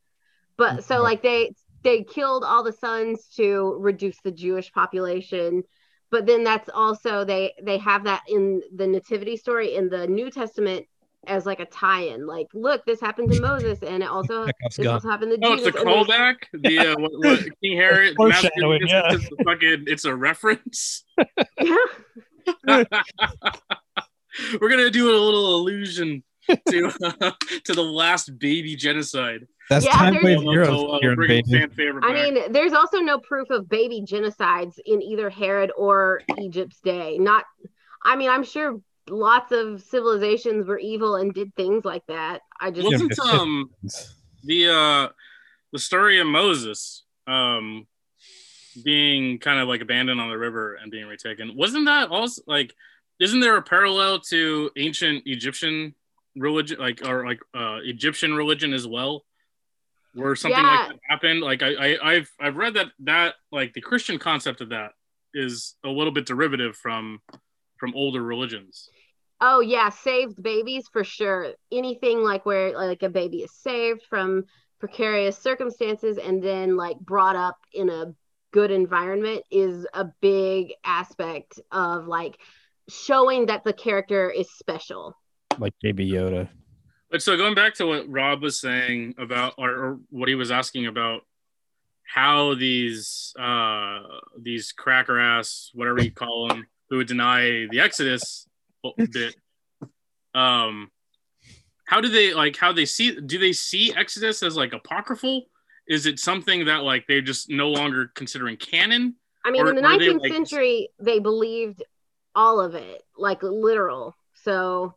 But so like they they killed all the sons to reduce the Jewish population. But then that's also they they have that in the nativity story in the New Testament as like a tie-in. Like, look, this happened to Moses, and it also Chekhov's this also happened to Oh, it's a callback. The uh, what, what King Herod, Foreshadowing, yeah. it's, a fucking, it's a reference. Yeah. We're gonna do a little allusion to to the last baby genocide. that's Yeah, time there's- wave We'll- heroes we'll, uh, here in baby. fan favorite I mean, there's also no proof of baby genocides in either Herod or Egypt's day. Not, I mean, I'm sure lots of civilizations were evil and did things like that. I just, wasn't um the uh the story of Moses um being kind of like abandoned on the river and being retaken wasn't that also like isn't there a parallel to ancient Egyptian religion like or like uh Egyptian religion as well where something Yeah. like that happened like I, I I've I've read that that like the Christian concept of that is a little bit derivative from from older religions oh yeah, saved babies for sure. Anything like where like a baby is saved from precarious circumstances and then like brought up in a good environment is a big aspect of like showing that the character is special. like baby yoda But so going back to what Rob was saying about, or, or what he was asking about, how these uh, these cracker ass, whatever you call them, who would deny the Exodus bit, um, how do they like? How they see? Do they see Exodus as like apocryphal? Is it something that like they're just no longer considering canon? I mean, Or in the were they, 19th like- century, they believed all of it, like literal. So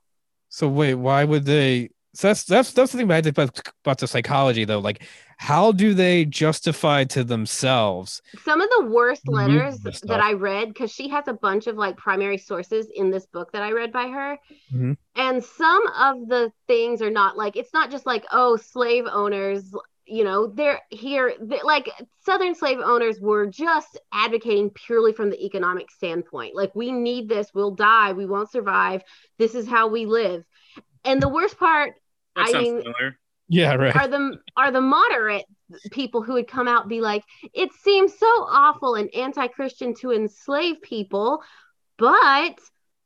so wait why would they so that's that's that's the thing about, about about the psychology though like how do they justify to themselves some of the worst letters that I read, because she has a bunch of like primary sources in this book that I read by her, Mhm. and some of the things are not like it's not just like oh slave owners. You know, they're here, they like Southern slave owners were just advocating purely from the economic standpoint. Like, we need this, we'll die, we won't survive. This is how we live. And the worst part That I sounds mean- familiar. Yeah right are the are the moderate people who would come out and be like, it seems so awful and anti-Christian to enslave people, but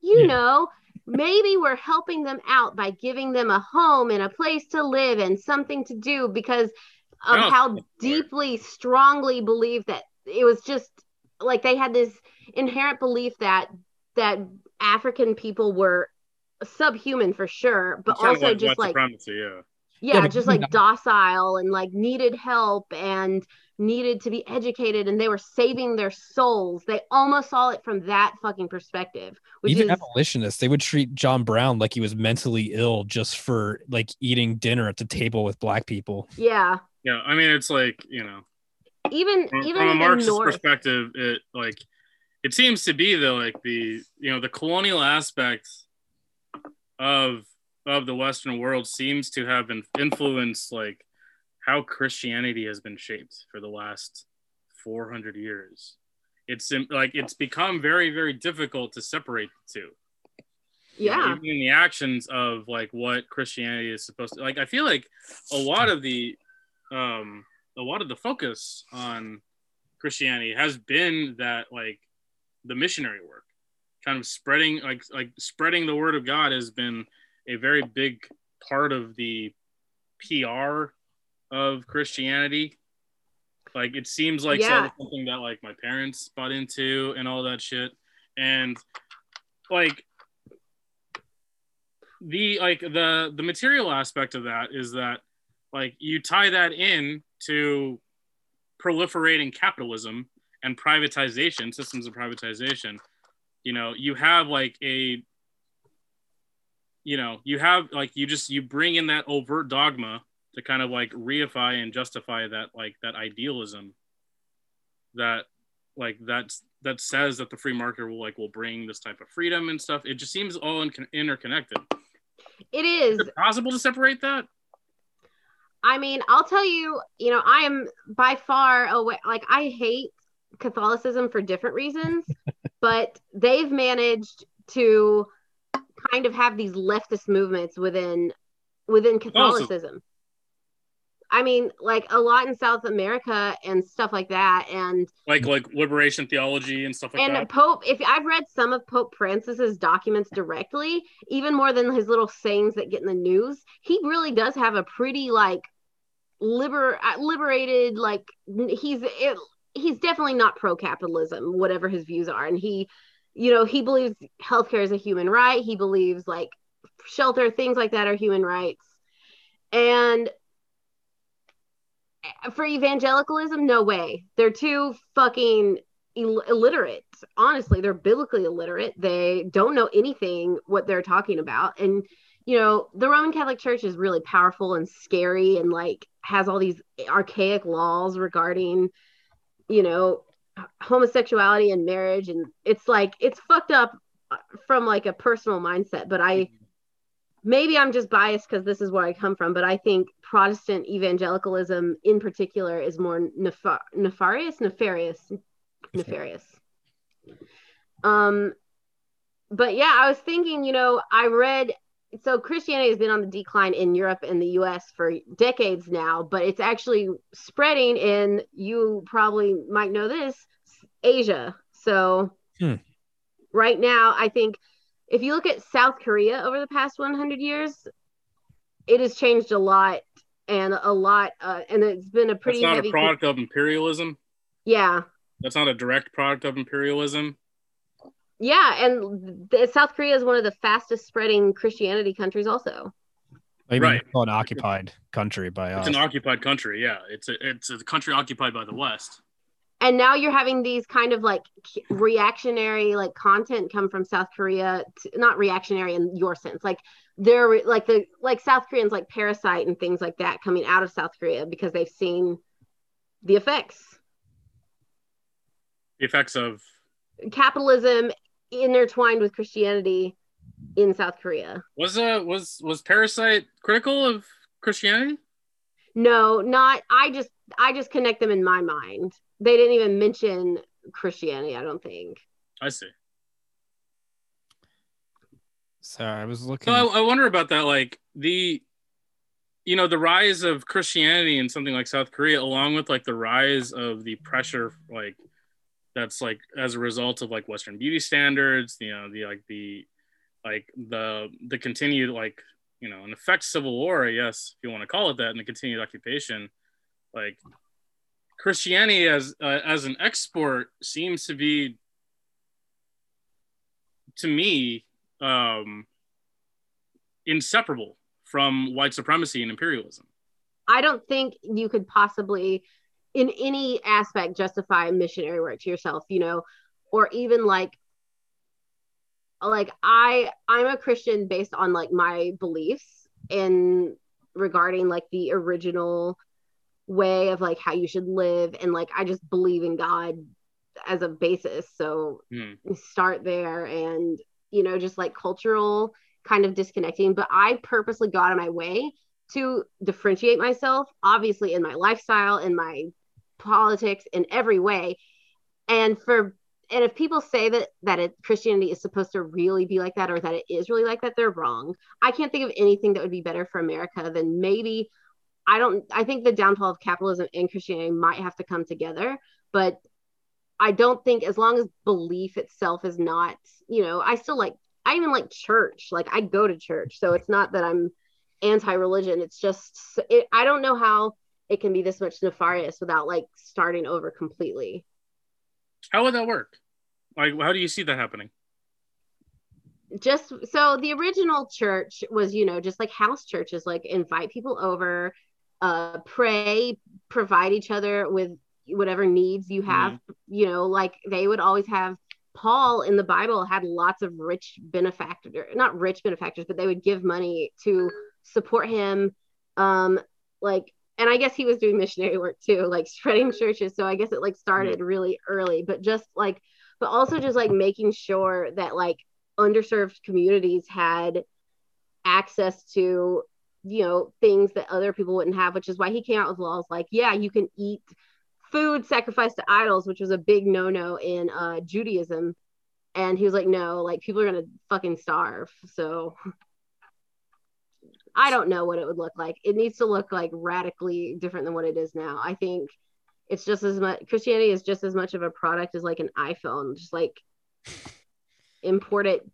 you Yeah. know, maybe we're helping them out by giving them a home and a place to live and something to do because of Oh, how deeply strongly believed that it was just like they had this inherent belief that that African people were subhuman for sure, but It's kind of also like just like supremacy, yeah. Yeah, Yeah, just even like docile and like needed help and needed to be educated and they were saving their souls. They almost saw it from that fucking perspective, which Even is abolitionists, they would treat John Brown like he was mentally ill just for like eating dinner at the table with black people. yeah. Yeah, I mean, it's like you know, Even from, even from a Marxist north. perspective, it like it seems to be the like the you know the colonial aspect of of the Western world seems to have in, influenced like how Christianity has been shaped for the last 400 years. It's like it's become very very difficult to separate the two. Yeah. even in the actions of like what Christianity is supposed to like I feel like a lot of the um a lot of the focus on Christianity has been that like the missionary work kind of spreading like like spreading the word of God has been a very big part of the PR of Christianity. Like it seems like Yeah. something that like my parents bought into and all that shit. And like the like the the material aspect of that is that like you tie that in to proliferating capitalism and privatization systems of privatization. You know you have like a you know you have like you just you bring in that overt dogma to kind of like reify and justify that like that idealism that like that's that says that the free market will like will bring this type of freedom and stuff it just seems all in- interconnected It is. is it possible to separate that I mean, I'll tell you, you know, I am by far away. Like, I hate Catholicism for different reasons, but they've managed to kind of have these leftist movements within within Catholicism. I mean, like a lot in South America and stuff like that, and like like liberation theology and stuff like and that And Pope, if I've read some of Pope Francis's documents directly, even more than his little sayings that get in the news, he really does have a pretty like liber uh, liberated like he's it, he's definitely not pro capitalism, whatever his views are, and he, you know, he believes healthcare is a human right. He believes like shelter things like that are human rights, and for evangelicalism, no way. They're too fucking Ill- illiterate. Honestly, they're biblically illiterate. They don't know anything what they're talking about. And you know, the Roman Catholic Church is really powerful and scary and like has all these archaic laws regarding, you know, homosexuality and marriage and it's like it's fucked up from like a personal mindset, but I maybe I'm just biased because this is where I come from, but I think Protestant evangelicalism in particular is more nefar- nefarious, nefarious, nefarious. Um, but yeah, I was thinking, you know, I read so Christianity has been on the decline in Europe and the US for decades now, but it's actually spreading in, you probably might know this, Asia. So Hmm. right now, I think if you look at South Korea over the past 100 years, it has changed a lot and a lot, uh, and it's been a that's pretty not heavy. a product of imperialism yeah, that's not a direct product of imperialism yeah, and the, South Korea is one of the fastest spreading Christianity countries, also. I Right. it's an occupied country by us. it's an occupied country yeah it's a it's a country occupied by the west And now you're having these kind of like reactionary like content come from South Korea, to, not reactionary in your sense, like they're like the like South Koreans like Parasite and things like that coming out of South Korea because they've seen the effects. the effects of capitalism intertwined with Christianity in South Korea. was uh was was parasite critical of christianity No, not I just I just connect them in my mind. They didn't even mention Christianity, I don't think. i see So I was looking. so I, I wonder about that like the you know the rise of christianity in something like south korea along with like the rise of the pressure like that's like as a result of like western beauty standards you know the like the like the the continued like you know, an effect civil war, yes, if you want to call it that, and the continued occupation, like Christianity as uh, as an export seems to be to me um inseparable from white supremacy and imperialism. I don't think you could possibly in any aspect justify missionary work to yourself, you know, or even like like I I'm a Christian based on like my beliefs in regarding like the original way of like how you should live and like I just believe in God as a basis. So Mm. start there and you know just like cultural kind of disconnecting but I purposely got on my way to differentiate myself obviously in my lifestyle in my politics in every way. And for and if people say that that it, christianity is supposed to really be like that or that it is really like that they're wrong. I can't think of anything that would be better for america than maybe i don't i think the downfall of capitalism and christianity might have to come together but i don't think as long as belief itself is not you know i still like i even like church. Like i go to church. So it's not that i'm anti-religion. It's just it, i don't know how it can be this much nefarious without like starting over completely How would that work? Like, how do you see that happening? just so the original church was you know just like house churches like invite people over uh pray provide each other with whatever needs you have you know like they would always have paul in the bible had lots of rich benefactors not rich benefactors but they would give money to support him um like and i guess he was doing missionary work too like spreading churches. So i guess it like started really early but just like but also just like making sure that like underserved communities had access to you know things that other people wouldn't have which is why he came out with laws like yeah you can eat food sacrificed to idols which was a big no-no in uh judaism. And he was like no like people are gonna fucking starve. So i don't know what it would look like. It needs to look like radically different than what it is now. I think it's just as much christianity is just as much of a product as like an iphone. Just like import it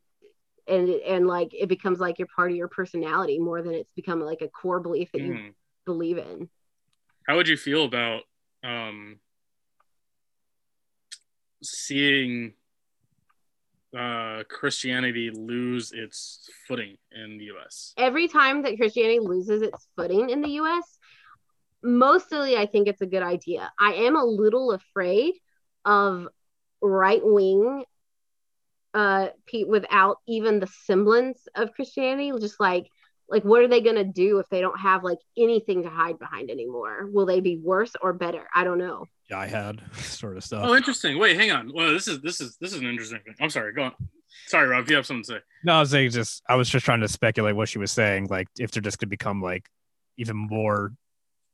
and and like it becomes like your part of your personality more than it's become like a core belief that you Mm. believe in. How would you feel about um, seeing uh, Christianity lose its footing in the U.S.? every time that christianity loses its footing in the us mostly i think it's a good idea i am a little afraid of right wing uh pe- without even the semblance of christianity just like like what are they going to do if they don't have like anything to hide behind anymore will they be worse or better i don't know Yeah, I had sort of stuff. Oh, interesting. Wait, hang on. Well, this is this is this is an interesting thing. I'm sorry. Go on. Sorry, Rob. You have something to say. No, I was saying just I was just trying to speculate what she was saying, like if they're just gonna become like even more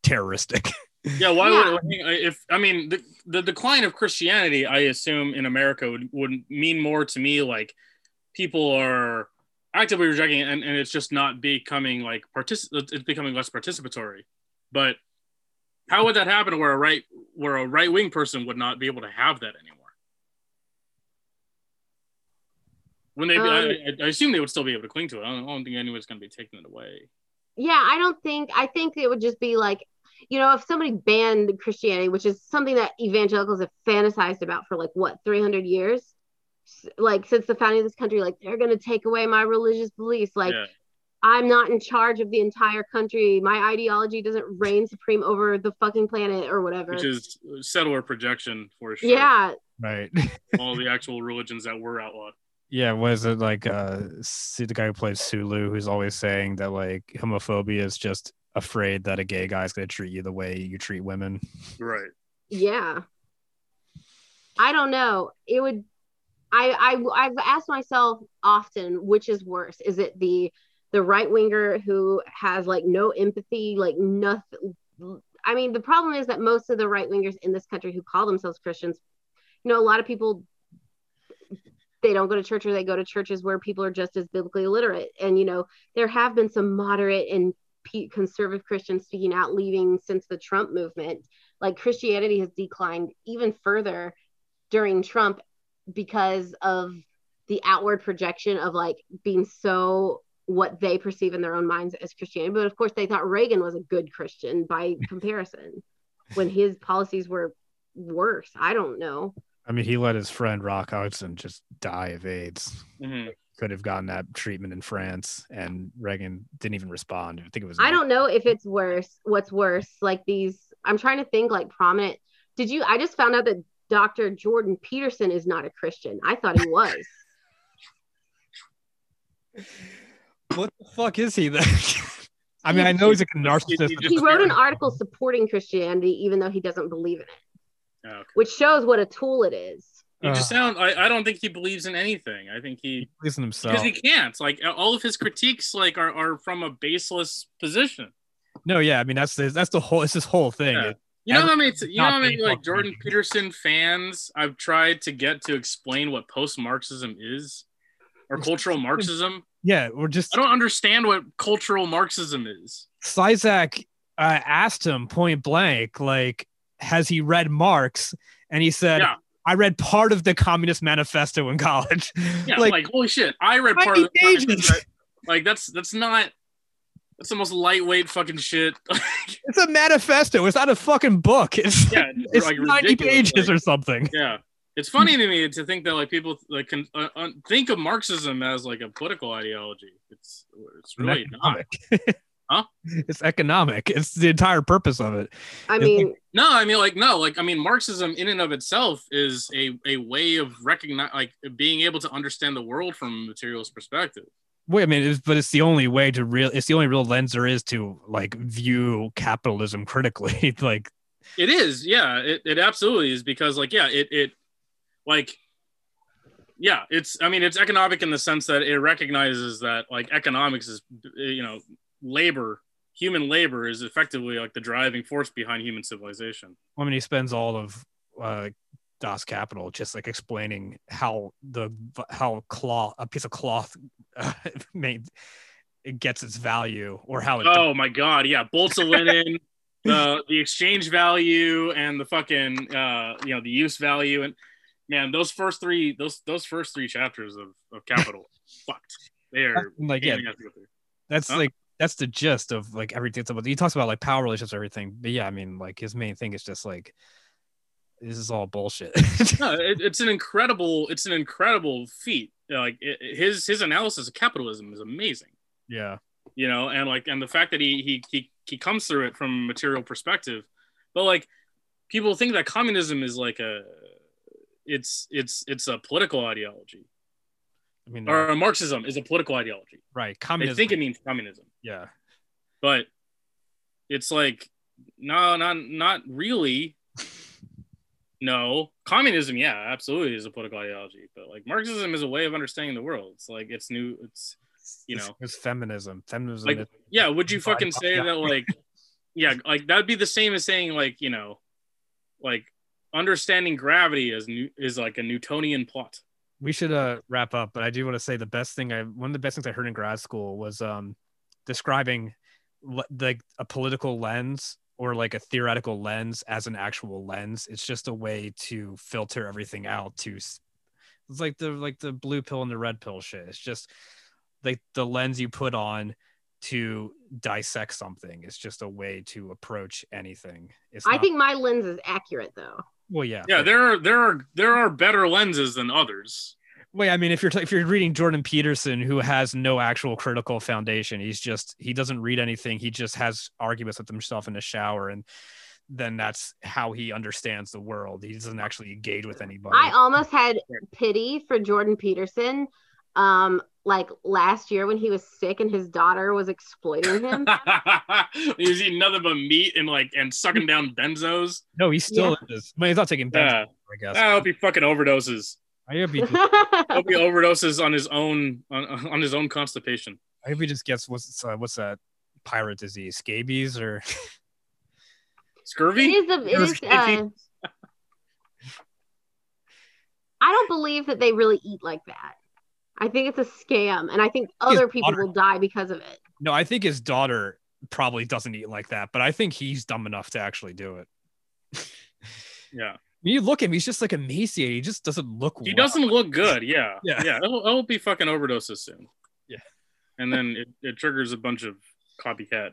terroristic. Yeah. Why Yeah. would if I mean the, the decline of Christianity? I assume in America would would mean more to me like people are actively rejecting it, and, and it's just not becoming like partic- It's becoming less participatory. But how would that happen where a right where a right wing person would not be able to have that anymore? When they, Um, I, I assume they would still be able to cling to it. I don't, I don't think anyone's going to be taking it away. yeah i don't think i think it would just be like you know if somebody banned christianity which is something that evangelicals have fantasized about for like what 300 years like since the founding of this country like they're going to take away my religious beliefs like yeah. i'm not in charge of the entire country my ideology doesn't reign supreme over the fucking planet or whatever which is settler projection for sure. yeah right. all the actual religions that were outlawed. Yeah, was it like uh see the guy who plays Sulu who's always saying that like homophobia is just afraid that a gay guy's gonna treat you the way you treat women. Right. yeah i don't know it would I, I i've asked myself often which is worse? Is it the the right winger who has like no empathy like nothing i mean the problem is that most of the right wingers in this country who call themselves christians you know a lot of people they don't go to church or they go to churches where people are just as biblically illiterate. And you know there have been some moderate and conservative christians speaking out leaving since the trump movement. Like christianity has declined even further during trump because of the outward projection of like being so what they perceive in their own minds as Christianity. But of course, they thought Reagan was a good Christian by comparison when his policies were worse. I don't know. I mean, he let his friend Rock Hudson just die of AIDS. Mhm. Could have gotten that treatment in France, and Reagan didn't even respond. I think it was. I don't know if it's worse. What's worse? Like these, I'm trying to think like prominent. Did you? I just found out that Dr. Jordan Peterson is not a Christian. I thought he was. What the fuck is he then? I mean, I know he's a narcissist. He he wrote an article supporting Christianity, even though he doesn't believe in it, Yeah, okay. which shows what a tool it is. He just Uh, sound. I, I don't think he believes in anything. I think he he believes in himself. because he can't. Like all of his critiques, like are, are from a baseless position. No, yeah, I mean that's the, that's the whole. It's this whole thing. Yeah. It- You know how many? You know how many like Jordan. Peterson fans I've tried to get to explain what post-Marxism is or cultural Marxism. yeah, we're just. I don't understand what cultural Marxism is. Zizek uh, asked him point blank, like, has he read Marx? And he said, Yeah. I read part of the Communist Manifesto in college. Yeah, like, like, holy shit! I read part of 90 the pages. like that's that's not that's the most lightweight fucking shit. it's a manifesto. It's not a fucking book. It's yeah, it's like 90 pages like- or something. Yeah, it's funny to me to think that like people like can uh, uh, think of Marxism as like a political ideology. It's it's really not. economic. Huh? It's economic. It's the entire purpose of it. I It's mean, No, I mean like no, like I mean Marxism in and of itself is a a way of recognize like being able to understand the world from a materialist perspective. Wait, I mean, it's, but it's the only way to real. It's the only real lens there is to like view capitalism critically. like, It is, yeah, it, it absolutely is because like yeah, it it like yeah, it's I mean it's economic in the sense that it recognizes that like economics is you know labor, human labor is effectively like the driving force behind human civilization. I mean, he spends all of uh, Das Kapital just like explaining how the how cloth a piece of cloth uh, made it gets its value or how it. Oh my god, yeah, bolts of linen, the the exchange value and the fucking uh you know the use value and man, those first three those those first three chapters of, of Capital fucked. They're like yeah, pain in the ass to go through. that's Huh? like that's the gist of like everything. About he talks about like power relationships, everything. But yeah, I mean, like his main thing is just like this is all bullshit. no, it, it's an incredible it's an incredible feat. Like it, his his analysis of capitalism is amazing. yeah, you know and like and the fact that he he he, he comes through it from a material perspective but like people think that communism is like a it's it's it's a political ideology I mean, or marxism is a political ideology right? they think it means communism yeah, but it's like no not not really no communism yeah absolutely is a political ideology but like marxism is a way of understanding the world it's like it's new it's You know. it's feminism. Feminism. Like, yeah would you fucking say that like yeah like that'd be the same as saying like you know like understanding gravity is new is like a newtonian plot we should uh wrap up but i do want to say the best thing i one of the best things i heard in grad school was um describing like a political lens or like a theoretical lens as an actual lens it's just a way to filter everything out to it's like the like the blue pill and the red pill shit. It's just like the lens you put on to dissect something it's just a way to approach anything. It's I not- think my lens is accurate though. well yeah yeah there are there are there are better lenses than others Wait, I mean, if you're if you're reading Jordan Peterson, who has no actual critical foundation, he's just he doesn't read anything. He just has arguments with himself in the shower, and then that's how he understands the world. He doesn't actually engage with anybody. I almost had pity for Jordan Peterson. Um, like last year when he was sick and his daughter was exploiting him. he's eating nothing but meat and like and sucking down benzos no, he still is. I mean, he's not taking benzos, yeah I guess. i hope he fucking overdoses I hope he, I hope he overdoses on his own on, on his own constipation I hope he just gets what's uh, what's that pirate disease, scabies, or scurvy is a, it is uh, I don't believe that they really eat like that. I think it's a scam, and I think other people daughter- will die because of it. no, I think his daughter probably doesn't eat like that, but I think he's dumb enough to actually do it. yeah When you look at him, he's just like emaciated. He just doesn't look. He well. doesn't look good. Yeah. Yeah. Yeah. He'll, he'll be fucking overdoses soon. Yeah. And then it, it triggers a bunch of copycat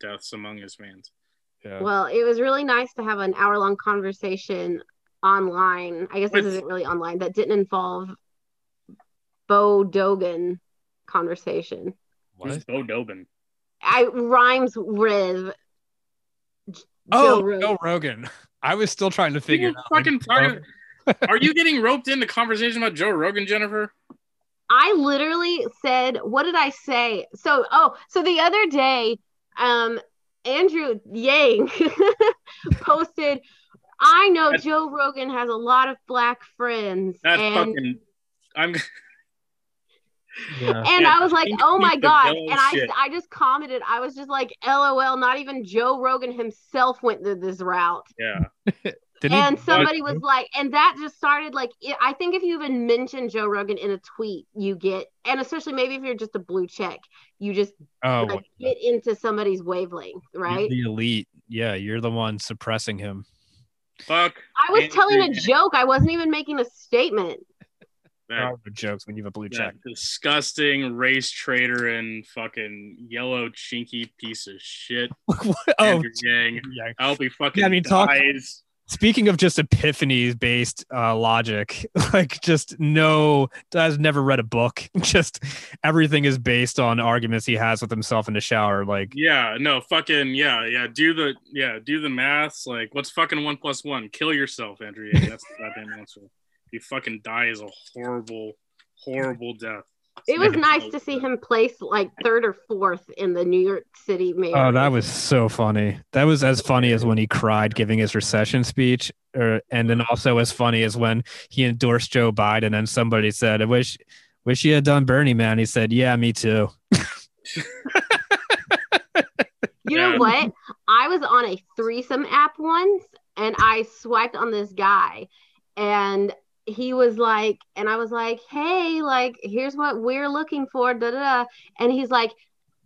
deaths among his fans. Yeah. Well, it was really nice to have an hour long conversation online. I guess this With- isn't really online that didn't involve Bo Dogan conversation. Who's What? Bo Dogan? I rhymes with J- Oh, Joe Rogan. Joe Rogan. I was still trying to figure You it out. like, fucking talking- Are you getting roped into conversation about Joe Rogan, Jennifer? I literally said, what did I say? So, oh, so the other day, um, Andrew Yang posted, I know That's- Joe Rogan has a lot of black friends. That's and fucking. I'm. Yeah. and Yeah, I was like, oh my god! And I, shit. I just commented, I was just like, lol. Not even Joe Rogan himself went th- this route. Yeah. Did he- And somebody was like, and that just started like, it, I think if you even mention Joe Rogan in a tweet, you get, and especially maybe if you're just a blue check, you just oh, like, get into somebody's wavelength, you're right? the elite. Yeah, you're the one suppressing him. Fuck. I was Andrew telling a joke. I wasn't even making a statement. That, jokes when you have a blue check. disgusting race traitor and fucking yellow chinky piece of shit. Oh, Andrew Yang. yeah. I hope he fucking Yeah, I mean, talk- dies. Speaking of just epiphanies based uh, logic, like just no, has never read a book. Just everything is based on arguments he has with himself in the shower. Like, Yeah, no, fucking yeah, yeah. Do the yeah, do the maths. Like, what's fucking one plus one? Kill yourself, Andrew. That's the goddamn answer. You fucking die is a horrible, horrible death. It was nice to see him place like third or fourth in the New York City mayor. oh, that was so funny. That was as funny as when he cried giving his recession speech, or and then also as funny as when he endorsed Joe Biden and somebody said, "I wish, wish he had done Bernie, man." He said, "Yeah, me too." You know what? I was on a threesome app once and I swiped on this guy and he was like, and I was like, hey, like, here's what we're looking for. Da, da, da. And he's like,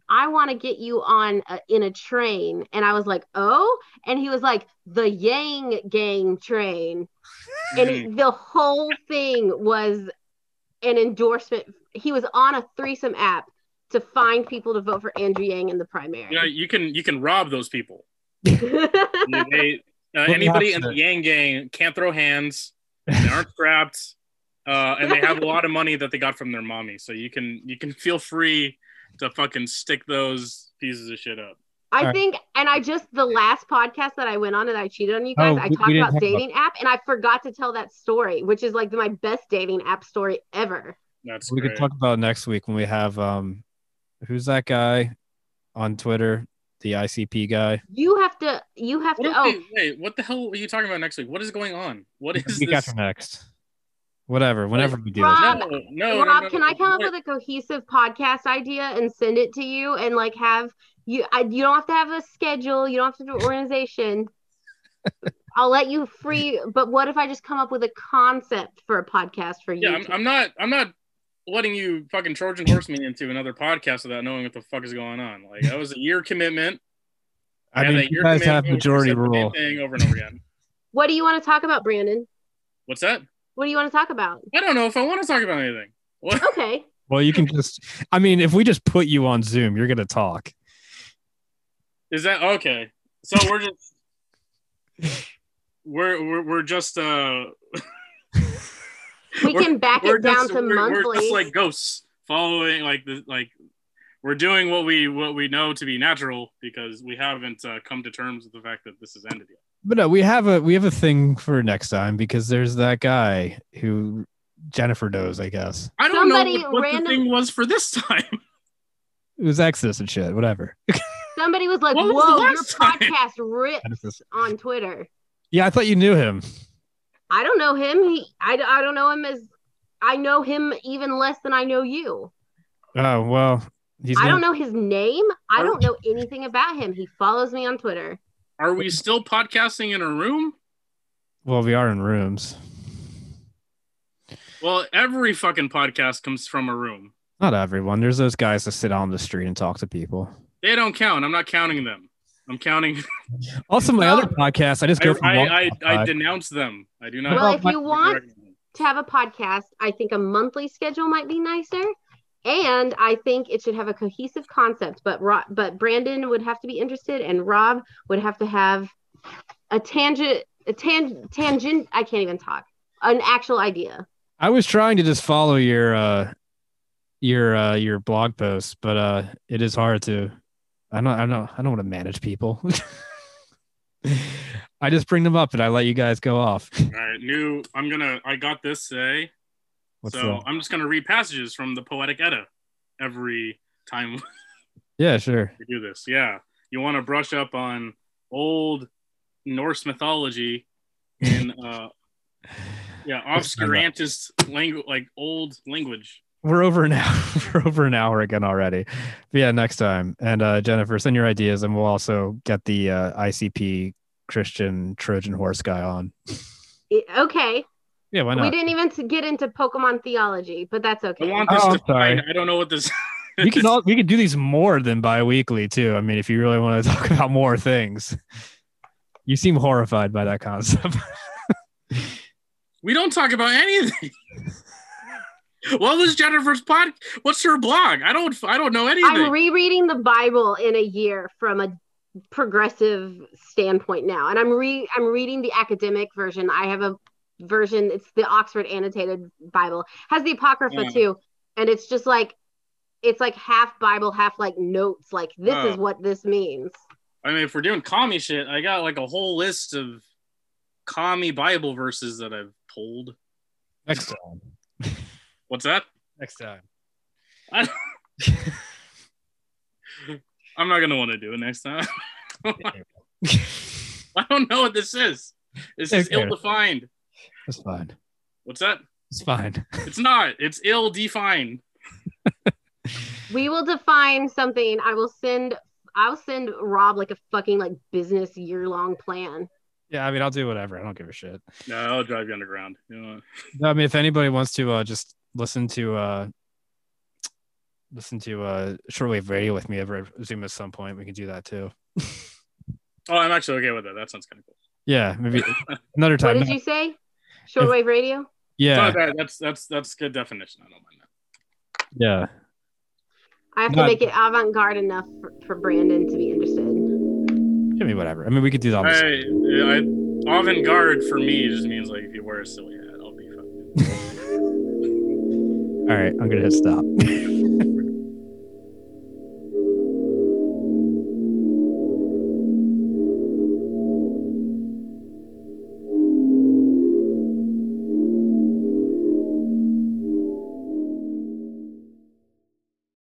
I want to get you on a, in a train. And I was like, oh. And he was like, the Yang Gang train. And it, the whole thing was an endorsement. He was on a threesome app to find people to vote for Andrew Yang in the primary. You know, you can you can rob those people. They, uh, anybody in the Yang Gang can't throw hands. They aren't strapped, uh, and they have a lot of money that they got from their mommy. So you can you can feel free to fucking stick those pieces of shit up. I Alright. think, and I just the last podcast that I went on and I cheated on you guys. Oh, I talked about talk about- dating app, and I forgot to tell that story, which is like my best dating app story ever. That's we great. could talk about next week when we have um, who's that guy on Twitter, the ICP guy. You have to, you have What to. Oh, wait, wait, what the hell are you talking about next week? What is going on? What is week this? after next. Whatever, whenever we do Rob, this. No, no, Rob, no, no, can I come up with a cohesive podcast idea and send it to you and like have you? I, you don't have to have a schedule. You don't have to do organization. I'll let you free. But what if I just come up with a concept for a podcast for you? Yeah, I'm, I'm not. I'm not letting you fucking Trojan horse me into another podcast without knowing what the fuck is going on. Like that was a year commitment. I and mean, you guys have majority said the same rule. Thing over and over again. what do you want to talk about, Brandon? What's that? What do you want to talk about? I don't know if I want to talk about anything. What? Okay. Well, you can just. I mean, if we just put you on Zoom, you're gonna talk. Is that okay? So we're just we're we're, we're just uh We can back it down just, to we're, monthly. We're just like ghosts following like the like we're doing what we what we know to be natural because we haven't uh, come to terms with the fact that this has ended yet. But no, we have a we have a thing for next time because there's that guy who Jennifer knows, I guess. I don't Somebody know what, what random- the thing was for this time. It was Exodus and shit, whatever. Somebody was like, What was "Whoa, your last time?" podcast rips on Twitter." Yeah, I thought you knew him. I don't know him. He, I, I don't know him as. I know him even less than I know you. Oh well, he's. I gonna- don't know his name. I don't know anything about him. He follows me on Twitter. Are we still podcasting in a room? Well, we are in rooms. Well, every fucking podcast comes from a room. Not everyone. There's those guys that sit on the street and talk to people. They don't count. I'm not counting them. I'm counting. Also, my Well, other podcast, I just I, go from I, one I, I denounce them. I do not. Well, if you want to have a podcast, I think a monthly schedule might be nicer. And I think it should have a cohesive concept. But Ro- but Brandon would have to be interested, and Rob would have to have a tangent, a tan- tangent. I can't even talk. An actual idea. I was trying to just follow your uh your uh your blog posts, but uh it is hard to I don't I don't I don't want to manage people. I just bring them up and I let you guys go off. All right, new. I'm gonna. I got this today, What's so that? I'm just gonna read passages from the Poetic Edda every time Yeah, sure. we do this. Yeah, you want to brush up on old Norse mythology and uh, yeah, obscurantist language, like old language. We're over an hour. We're over an hour again already. But yeah, next time. And uh Jennifer, send your ideas and we'll also get the uh ICP Christian Trojan horse guy on. Okay. Yeah, why not? We didn't even get into Pokemon theology, but that's I okay. want this Oh, to I'm sorry. I don't know what this. we can all we can do these more than bi-weekly too. I mean, if you really want to talk about more things. You seem horrified by that concept. we don't talk about anything. What was Jennifer's pod? What's her blog? I don't. I don't know anything. I'm rereading the Bible in a year from a progressive standpoint now, and I'm re I'm reading the academic version. I have a version. It's the Oxford Annotated Bible. Has the Apocrypha Yeah. too, and it's just like it's like half Bible, half like notes. Like this Oh. is what this means. I mean, if we're doing commie shit, I got like a whole list of commie Bible verses that I've pulled. Next time. What's that? Next time. I, I'm not gonna want to do it next time. I don't know what this is. This is Okay. ill-defined. It's fine. What's that? It's fine. It's not. It's ill-defined. We will define something. I will send. I'll send Rob like a fucking like business year long plan. Yeah, I mean, I'll do whatever. I don't give a shit. No, I'll drive you underground. You know, No, I mean, if anybody wants to uh, just listen to uh, listen to uh, shortwave radio with me over Zoom at some point, we can do that too. oh, I'm actually okay with that. That sounds kind of cool. Yeah, maybe another time. What did you say? Shortwave radio. Yeah, not. That's that's that's good definition. I don't mind that. yeah. I have to make it avant garde enough for, for Brandon to be interested. I mean, whatever. I mean, we could do that. On I, I avant-garde for me just means like if you wear a silly hat, I'll be fine. All right, I'm gonna hit stop.